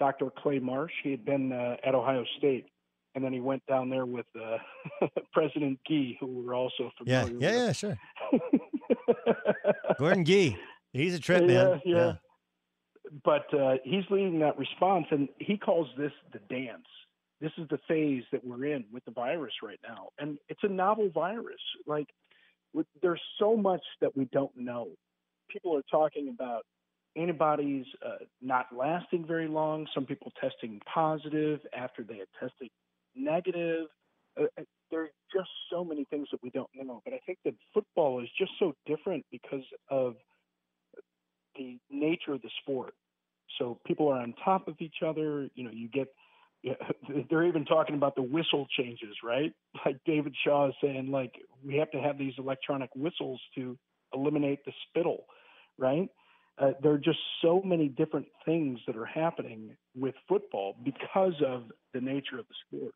Dr. Clay Marsh. He had been uh, at Ohio State, and then he went down there with uh, (laughs) President Gee, who we're also Yeah, familiar yeah, with. yeah, sure. (laughs) Gordon Gee, he's a trip, yeah, man. Yeah. But uh, he's leading that response, and he calls this the dance. This is the phase that we're in with the virus right now, and it's a novel virus. Like, there's so much that we don't know. People are talking about antibodies uh, not lasting very long. Some people testing positive after they had tested negative. Uh, uh, there are just so many things that we don't know. But I think that football is just so different because of the nature of the sport. So people are on top of each other. You know, you get. Yeah, (laughs) they're even talking about the whistle changes, right? (laughs) Like David Shaw is saying, like we have to have these electronic whistles to eliminate the spittle, right? Uh, there are just so many different things that are happening with football because of the nature of the sport.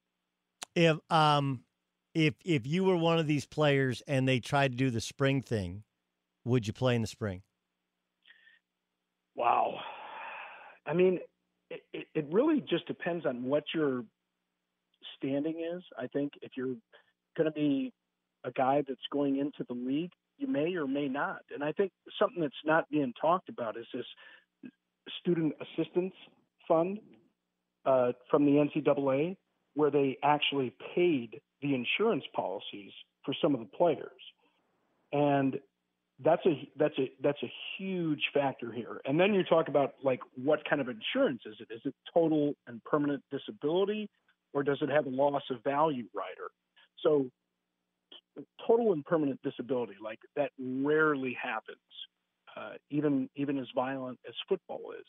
If um, if if you were one of these players and they tried to do the spring thing, would you play in the spring? Wow. I mean, it, it, it really just depends on what your standing is. I think if you're going to be a guy that's going into the league, you may or may not. And I think something that's not being talked about is this student assistance fund uh, from the NCAA, where they actually paid the insurance policies for some of the players, and that's a that's a that's a huge factor here. And then you talk about like what kind of insurance is it? Is it total and permanent disability, or does it have a loss of value rider? So total and permanent disability, like that rarely happens, uh, even even as violent as football is.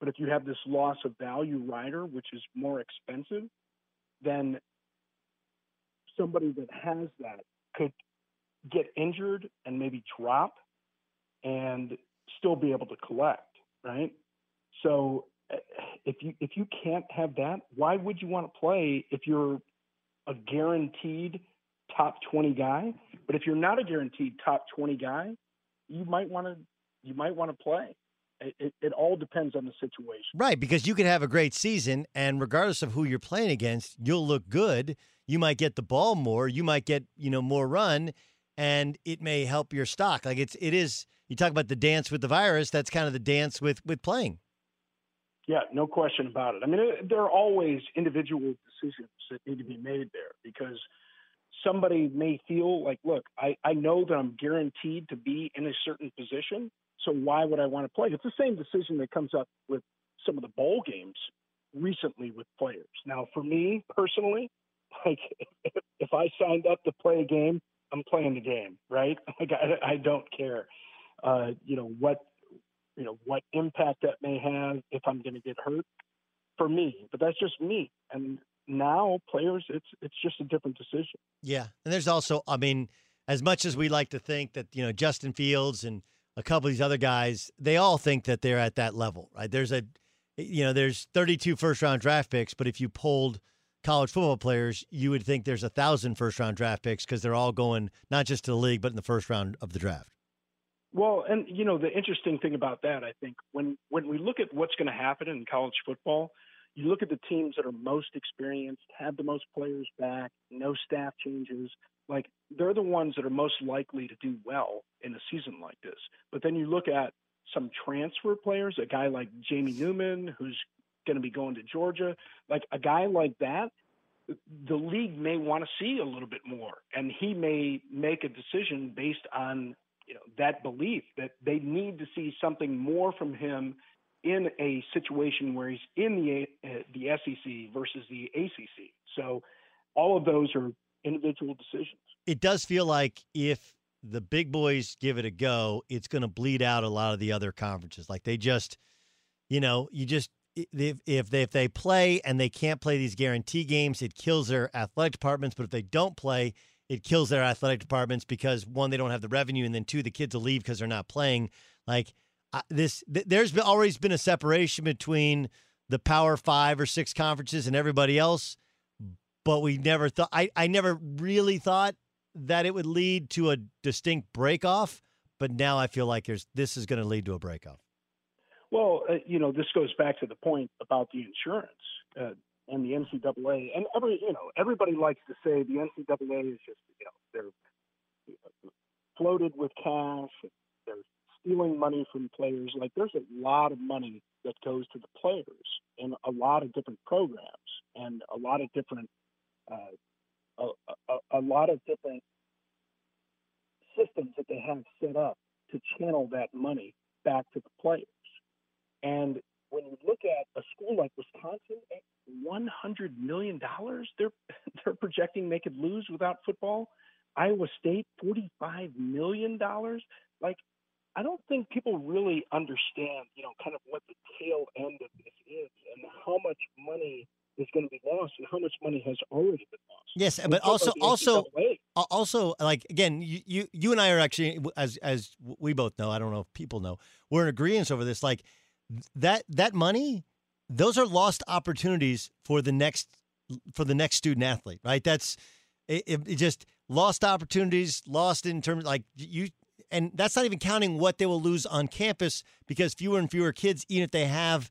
But if you have this loss of value rider, which is more expensive, then somebody that has that could get injured and maybe drop and still be able to collect, right? So uh, if you if you can't have that, why would you want to play if you're a guaranteed top 20 guy? But if you're not a guaranteed top 20 guy, you might want to you might want to play. It, it, it all depends on the situation. Right, because you could have a great season, and regardless of who you're playing against, you'll look good. You might get the ball more. You might get you know more run, and it may help your stock. Like it's it is. You talk about the dance with the virus. That's kind of the dance with with playing. Yeah, no question about it. I mean, it, there are always individual decisions that need to be made there because somebody may feel like, look, I, I know that I'm guaranteed to be in a certain position, so why would I want to play? It's the same decision that comes up with some of the bowl games recently with players. Now, for me personally, (laughs) like if, I signed up to play a game, I'm playing the game, right? (laughs) Like I, I don't care, uh, you know what, you know what impact that may have if I'm going to get hurt for me. But that's just me. And now players, it's it's just a different decision. Yeah, and there's also, I mean, as much as we like to think that you know Justin Fields and a couple of these other guys, they all think that they're at that level, right? There's a, you know, there's 32 first round draft picks, but if you polled college football players, you would think there's a thousand first round draft picks because they're all going not just to the league, but in the first round of the draft. Well, and you know the interesting thing about that, I think, when when we look at what's going to happen in college football, you look at the teams that are most experienced, have the most players back, no staff changes. Like they're the ones that are most likely to do well in a season like this. But then you look at some transfer players, a guy like Jamie Newman, who's going to be going to Georgia, like a guy like that, the league may want to see a little bit more, and he may make a decision based on you know that belief that they need to see something more from him in a situation where he's in the uh, the SEC versus the ACC. So all of those are individual decisions. It does feel like if the big boys give it a go, it's going to bleed out a lot of the other conferences. Like they just, you know, you just if if they if they play and they can't play these guarantee games, it kills their athletic departments. But if they don't play, it kills their athletic departments because one, they don't have the revenue, and then two, the kids will leave because they're not playing. Like uh, this th- there's been, always been a separation between the Power Five or six conferences and everybody else, but we never thought. I I never really thought that it would lead to a distinct break off. But now I feel like there's this is going to lead to a break off. Well, uh, you know, this goes back to the point about the insurance uh, and the NCAA, and every you know everybody likes to say the NCAA is just you know they're floated with cash, stealing money from players. Like there's a lot of money that goes to the players in a lot of different programs and a lot of different uh, a, a, a lot of different systems that they have set up to channel that money back to the players. And when you look at a school like Wisconsin, one hundred million dollars they're (laughs) they're projecting they could lose without football. Iowa State, forty-five million dollars. Like, I don't think people really understand, you know, kind of what the tail end of this is and how much money is going to be lost and how much money has already been lost. Yes, but also also also like again, you, you you and I are actually as as we both know. I don't know if people know. We're in agreement over this. Like that that money, those are lost opportunities for the next for the next student athlete, right? That's it, it just lost opportunities, lost in terms like you and that's not even counting what they will lose on campus because fewer and fewer kids, even if they have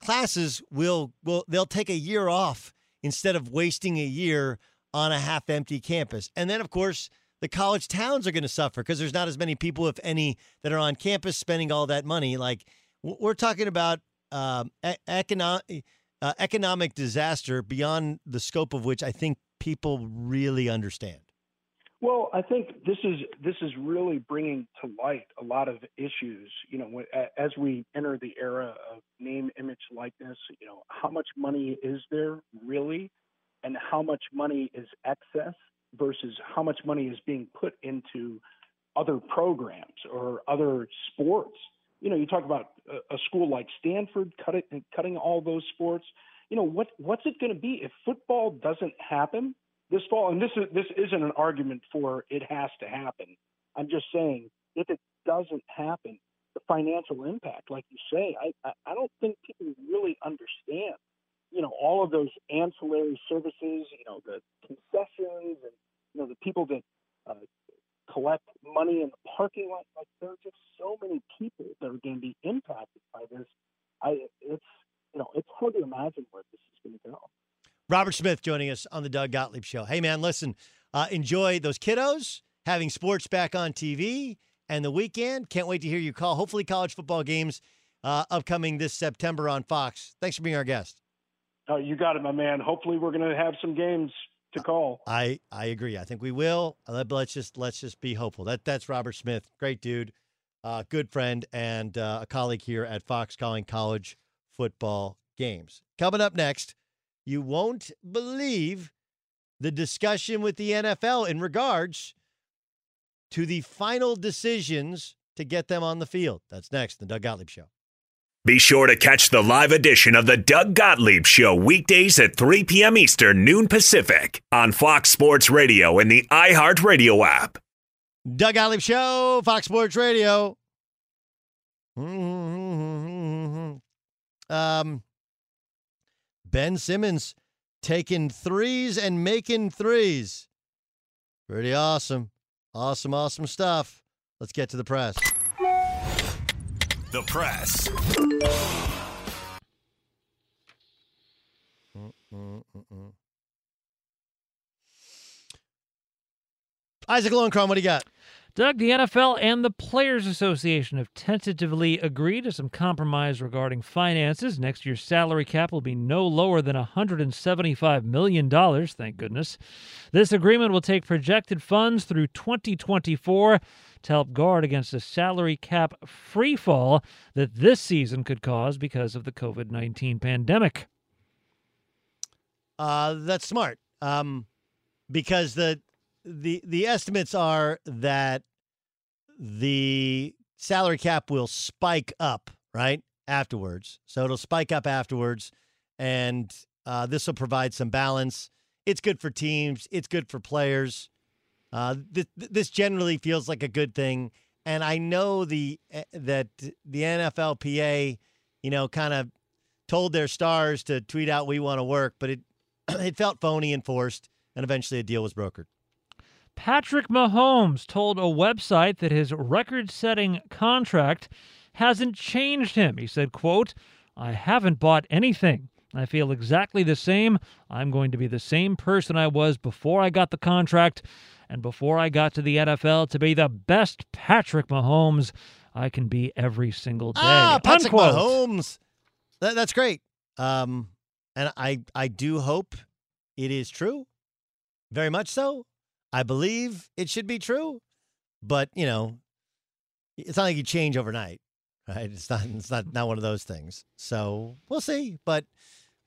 classes, will will they'll take a year off instead of wasting a year on a half empty campus. And then of course the college towns are going to suffer because there's not as many people, if any, that are on campus spending all that money. Like we're talking about um, economic uh, economic disaster beyond the scope of which I think people really understand. Well, I think this is this is really bringing to light a lot of issues. You know, as we enter the era of name, image, likeness. You know, how much money is there really, and how much money is excess versus how much money is being put into other programs or other sports you know, you talk about a, school like Stanford cutting cutting all those sports. You know, what what's it going to be if football doesn't happen this fall? And this is this isn't an argument for it has to happen. I'm just saying if it doesn't happen, the financial impact, like you say, I I don't think people really understand. You know, all of those ancillary services. You know, the concessions and you know the people that uh, collect money in the parking lot. Like there are just so many people that are going to be impacted by this. I it's you know it's hard to imagine where this is going to go. Robert Smith joining us on the Doug Gottlieb Show. Hey man, listen, uh, enjoy those kiddos having sports back on TV and the weekend. Can't wait to hear you call. Hopefully, college football games uh, upcoming this September on Fox. Thanks for being our guest. Oh, you got it, my man. Hopefully, we're going to have some games to call. I I agree. I think we will. Let's just let's just be hopeful. That that's Robert Smith, great dude, uh, good friend, and uh, a colleague here at Fox calling college football games. Coming up next, you won't believe the discussion with the NFL in regards to the final decisions to get them on the field. That's next, the Doug Gottlieb Show. Be sure to catch the live edition of the Doug Gottlieb Show weekdays at 3 p.m. Eastern, noon Pacific on Fox Sports Radio and the iHeartRadio app. Doug Gottlieb Show, Fox Sports Radio. Mm-hmm, mm-hmm, mm-hmm, um, ben Simmons taking threes and making threes. Pretty awesome. Awesome, awesome stuff. Let's get to the press. The press. Isaac Lowenkron, what do you got? Doug, the NFL and the Players Association have tentatively agreed to some compromise regarding finances. Next year's salary cap will be no lower than $175 million, thank goodness. This agreement will take projected funds through 2024 to help guard against a salary cap freefall that this season could cause because of the COVID 19 pandemic. Uh, that's smart. Um, because the the the estimates are that the salary cap will spike up right afterwards. So it'll spike up afterwards, and uh, this will provide some balance. It's good for teams. It's good for players. Uh, th- this generally feels like a good thing. and I know the eh, that the NFLPA, you know, kind of told their stars to tweet out we want to work, but it (clears throat) it felt phony and forced, and eventually a deal was brokered. Patrick Mahomes told a website that his record-setting contract hasn't changed him. He said, quote, I haven't bought anything. I feel exactly the same. I'm going to be the same person I was before I got the contract and before I got to the NFL to be the best Patrick Mahomes I can be every single day. Ah, Patrick Unquote. Mahomes. That, that's great. Um, and I I do hope it is true. Very much so. I believe it should be true. But, you know, it's not like you change overnight. (laughs) Right? It's not it's not not one of those things. So we'll see. But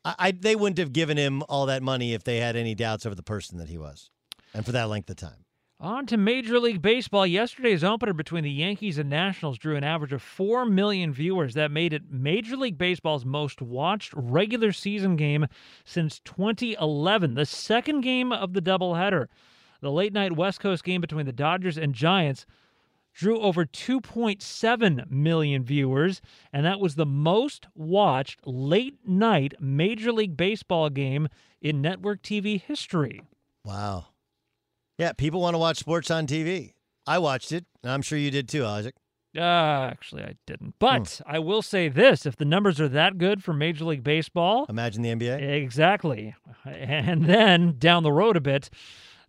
I, I they wouldn't have given him all that money if they had any doubts over the person that he was. And for that length of time. On to Major League Baseball. Yesterday's opener between the Yankees and Nationals drew an average of 4 million viewers. That made it Major League Baseball's most watched regular season game since 2011, the second game of the doubleheader. The late night West Coast game between the Dodgers and Giants drew over 2.7 million viewers, and that was the most watched late night Major League Baseball game in network TV history. Wow. Yeah, people want to watch sports on TV. I watched it, and I'm sure you did too, Isaac. Uh, actually, I didn't. But I will say this if the numbers are that good for Major League Baseball, imagine the NBA. Exactly. (laughs) And then down the road a bit,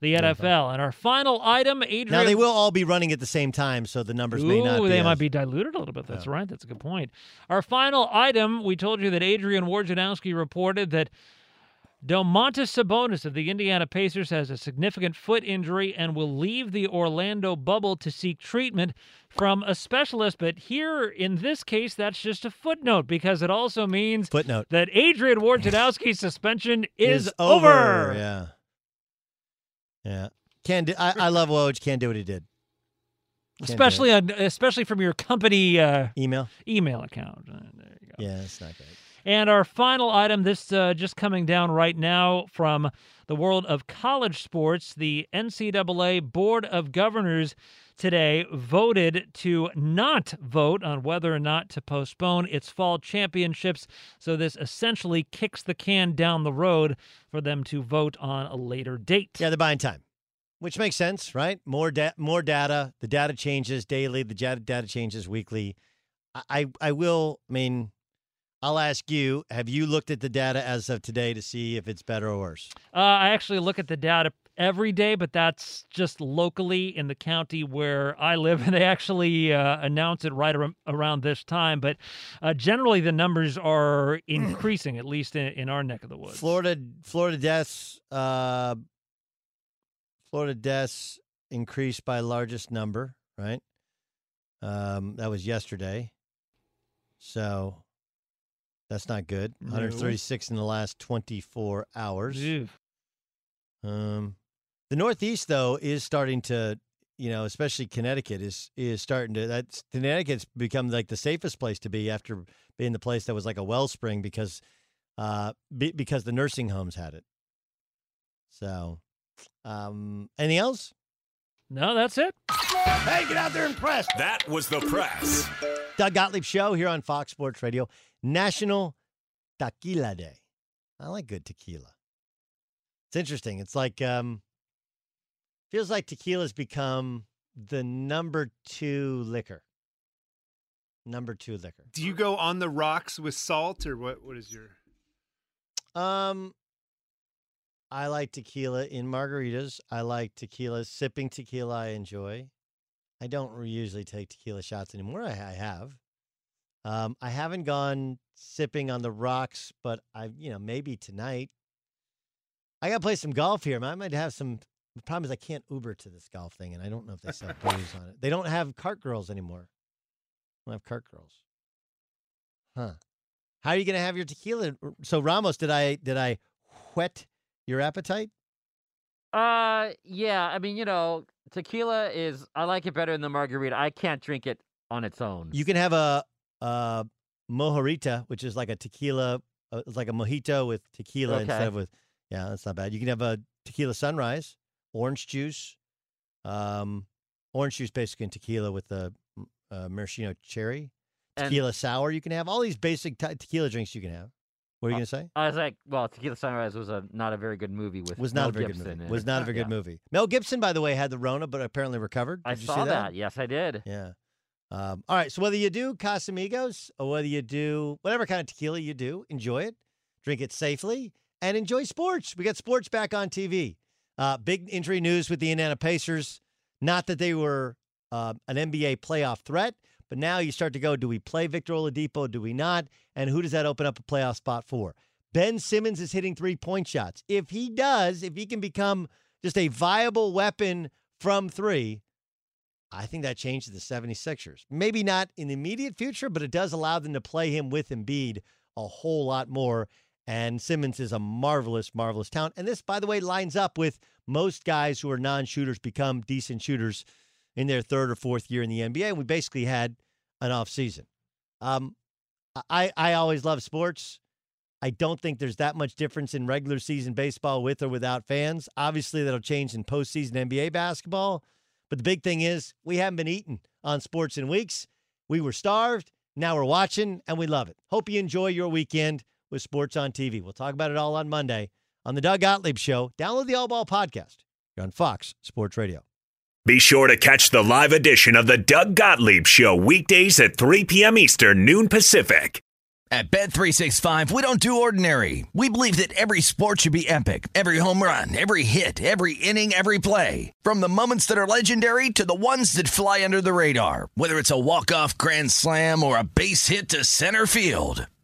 the NFL. And our final item, Adrian. Now they will all be running at the same time, so the numbers may not. Ooh, be they as- might be diluted a little bit. That's right. That's a good point. Our final item, we told you that Adrian Wojnarowski reported that Domantas Sabonis of the Indiana Pacers has a significant foot injury and will leave the Orlando bubble to seek treatment from a specialist. But here, in this case, that's just a footnote because it also means footnote that Adrian Wojnarowski's (laughs) suspension is, over. Yeah. Yeah. Can't do, I, I love Woj. Can't do what he did. Can't especially on, especially from your company uh, email email account. Uh, there you go. Yeah, it's not great. And our final item, this uh, just coming down right now from the world of college sports, the NCAA Board of Governors today voted to not vote on whether or not to postpone its fall championships. So this essentially kicks the can down the road for them to vote on a later date. Yeah, they're buying time, which makes sense, right? More da- more data. The data changes daily. The data changes weekly. I, I I will. I mean, I'll ask you: Have you looked at the data as of today to see if it's better or worse? Uh, I actually look at the data every day, but that's just locally in the county where I live. (laughs) And they actually uh, announce it right ar- around this time. But uh, generally, the numbers are (clears throat) increasing, at least in, in our neck of the woods. Florida Florida deaths. Uh, Florida deaths increased by largest number. Right. Um, that was yesterday. So that's not good. No. 136 in the last 24 hours. Ew. Um, the Northeast though is starting to, you know, especially Connecticut is is starting to. That's Connecticut's become like the safest place to be after being the place that was like a wellspring because, uh, be, because the nursing homes had it. So, um, anything else? No, that's it. Hey, get out there and press. That was the press. Doug Gottlieb Show here on Fox Sports Radio. National Tequila Day. I like good tequila. It's interesting. It's like um feels like tequila's become the number two liquor. Number two liquor. Do you go on the rocks with salt, or what? What is your? Um I like tequila in margaritas. I like tequila sipping tequila I enjoy. I don't usually take tequila shots anymore. I, I have. Um, I haven't gone sipping on the rocks, but I, you know, maybe tonight. I got to play some golf here. I might have some. The problem is I can't Uber to this golf thing, and I don't know if they sell booze on it. They don't have cart girls anymore. They don't have cart girls. Huh? How are you going to have your tequila? So Ramos, did I did I whet your appetite? Uh, yeah. I mean, you know, tequila is. I like it better than the margarita. I can't drink it on its own. You can have a, a mojito, which is like a tequila, uh, it's like a mojito with tequila Okay. instead of with. Yeah, that's not bad. You can have a tequila sunrise, orange juice, um, orange juice basically in tequila with the uh, maraschino cherry, And- tequila sour. You can have all these basic te- tequila drinks. You can have. What are you Uh, gonna say? I was like, well, Tequila Sunrise was a not a very good movie with Was Mel not a very Gibson good movie. Was not a very good Yeah. movie. Mel Gibson, by the way, had the Rona, but apparently recovered. I Did you saw see that. Yes, I did. Yeah. Um, all right. So whether you do Casamigos or whether you do whatever kind of tequila you do, enjoy it, drink it safely, and enjoy sports. We got sports back on TV. Uh, big injury news with the Indiana Pacers. Not that they were uh, an NBA playoff threat, but now you start to go: Do we play Victor Oladipo? Do we not? And who does that open up a playoff spot for? Ben Simmons is hitting three point shots. If he does, if he can become just a viable weapon from three, I think that changes the 76ers. Maybe not in the immediate future, but it does allow them to play him with Embiid a whole lot more. And Simmons is a marvelous, marvelous talent. And this, by the way, lines up with most guys who are non shooters become decent shooters in their third or fourth year in the NBA. And we basically had an off season. Um, I, I always love sports. I don't think there's that much difference in regular season baseball with or without fans. Obviously, that'll change in postseason NBA basketball. But the big thing is, we haven't been eating on sports in weeks. We were starved. Now we're watching, and we love it. Hope you enjoy your weekend with sports on TV. We'll talk about it all on Monday on the Doug Gottlieb Show. Download the All Ball podcast on Fox Sports Radio. Be sure to catch the live edition of the Doug Gottlieb Show weekdays at 3 p.m. Eastern, noon Pacific. At Bet365, we don't do ordinary. We believe that every sport should be epic. Every home run, every hit, every inning, every play. From the moments that are legendary to the ones that fly under the radar. Whether it's a walk-off grand slam or a base hit to center field.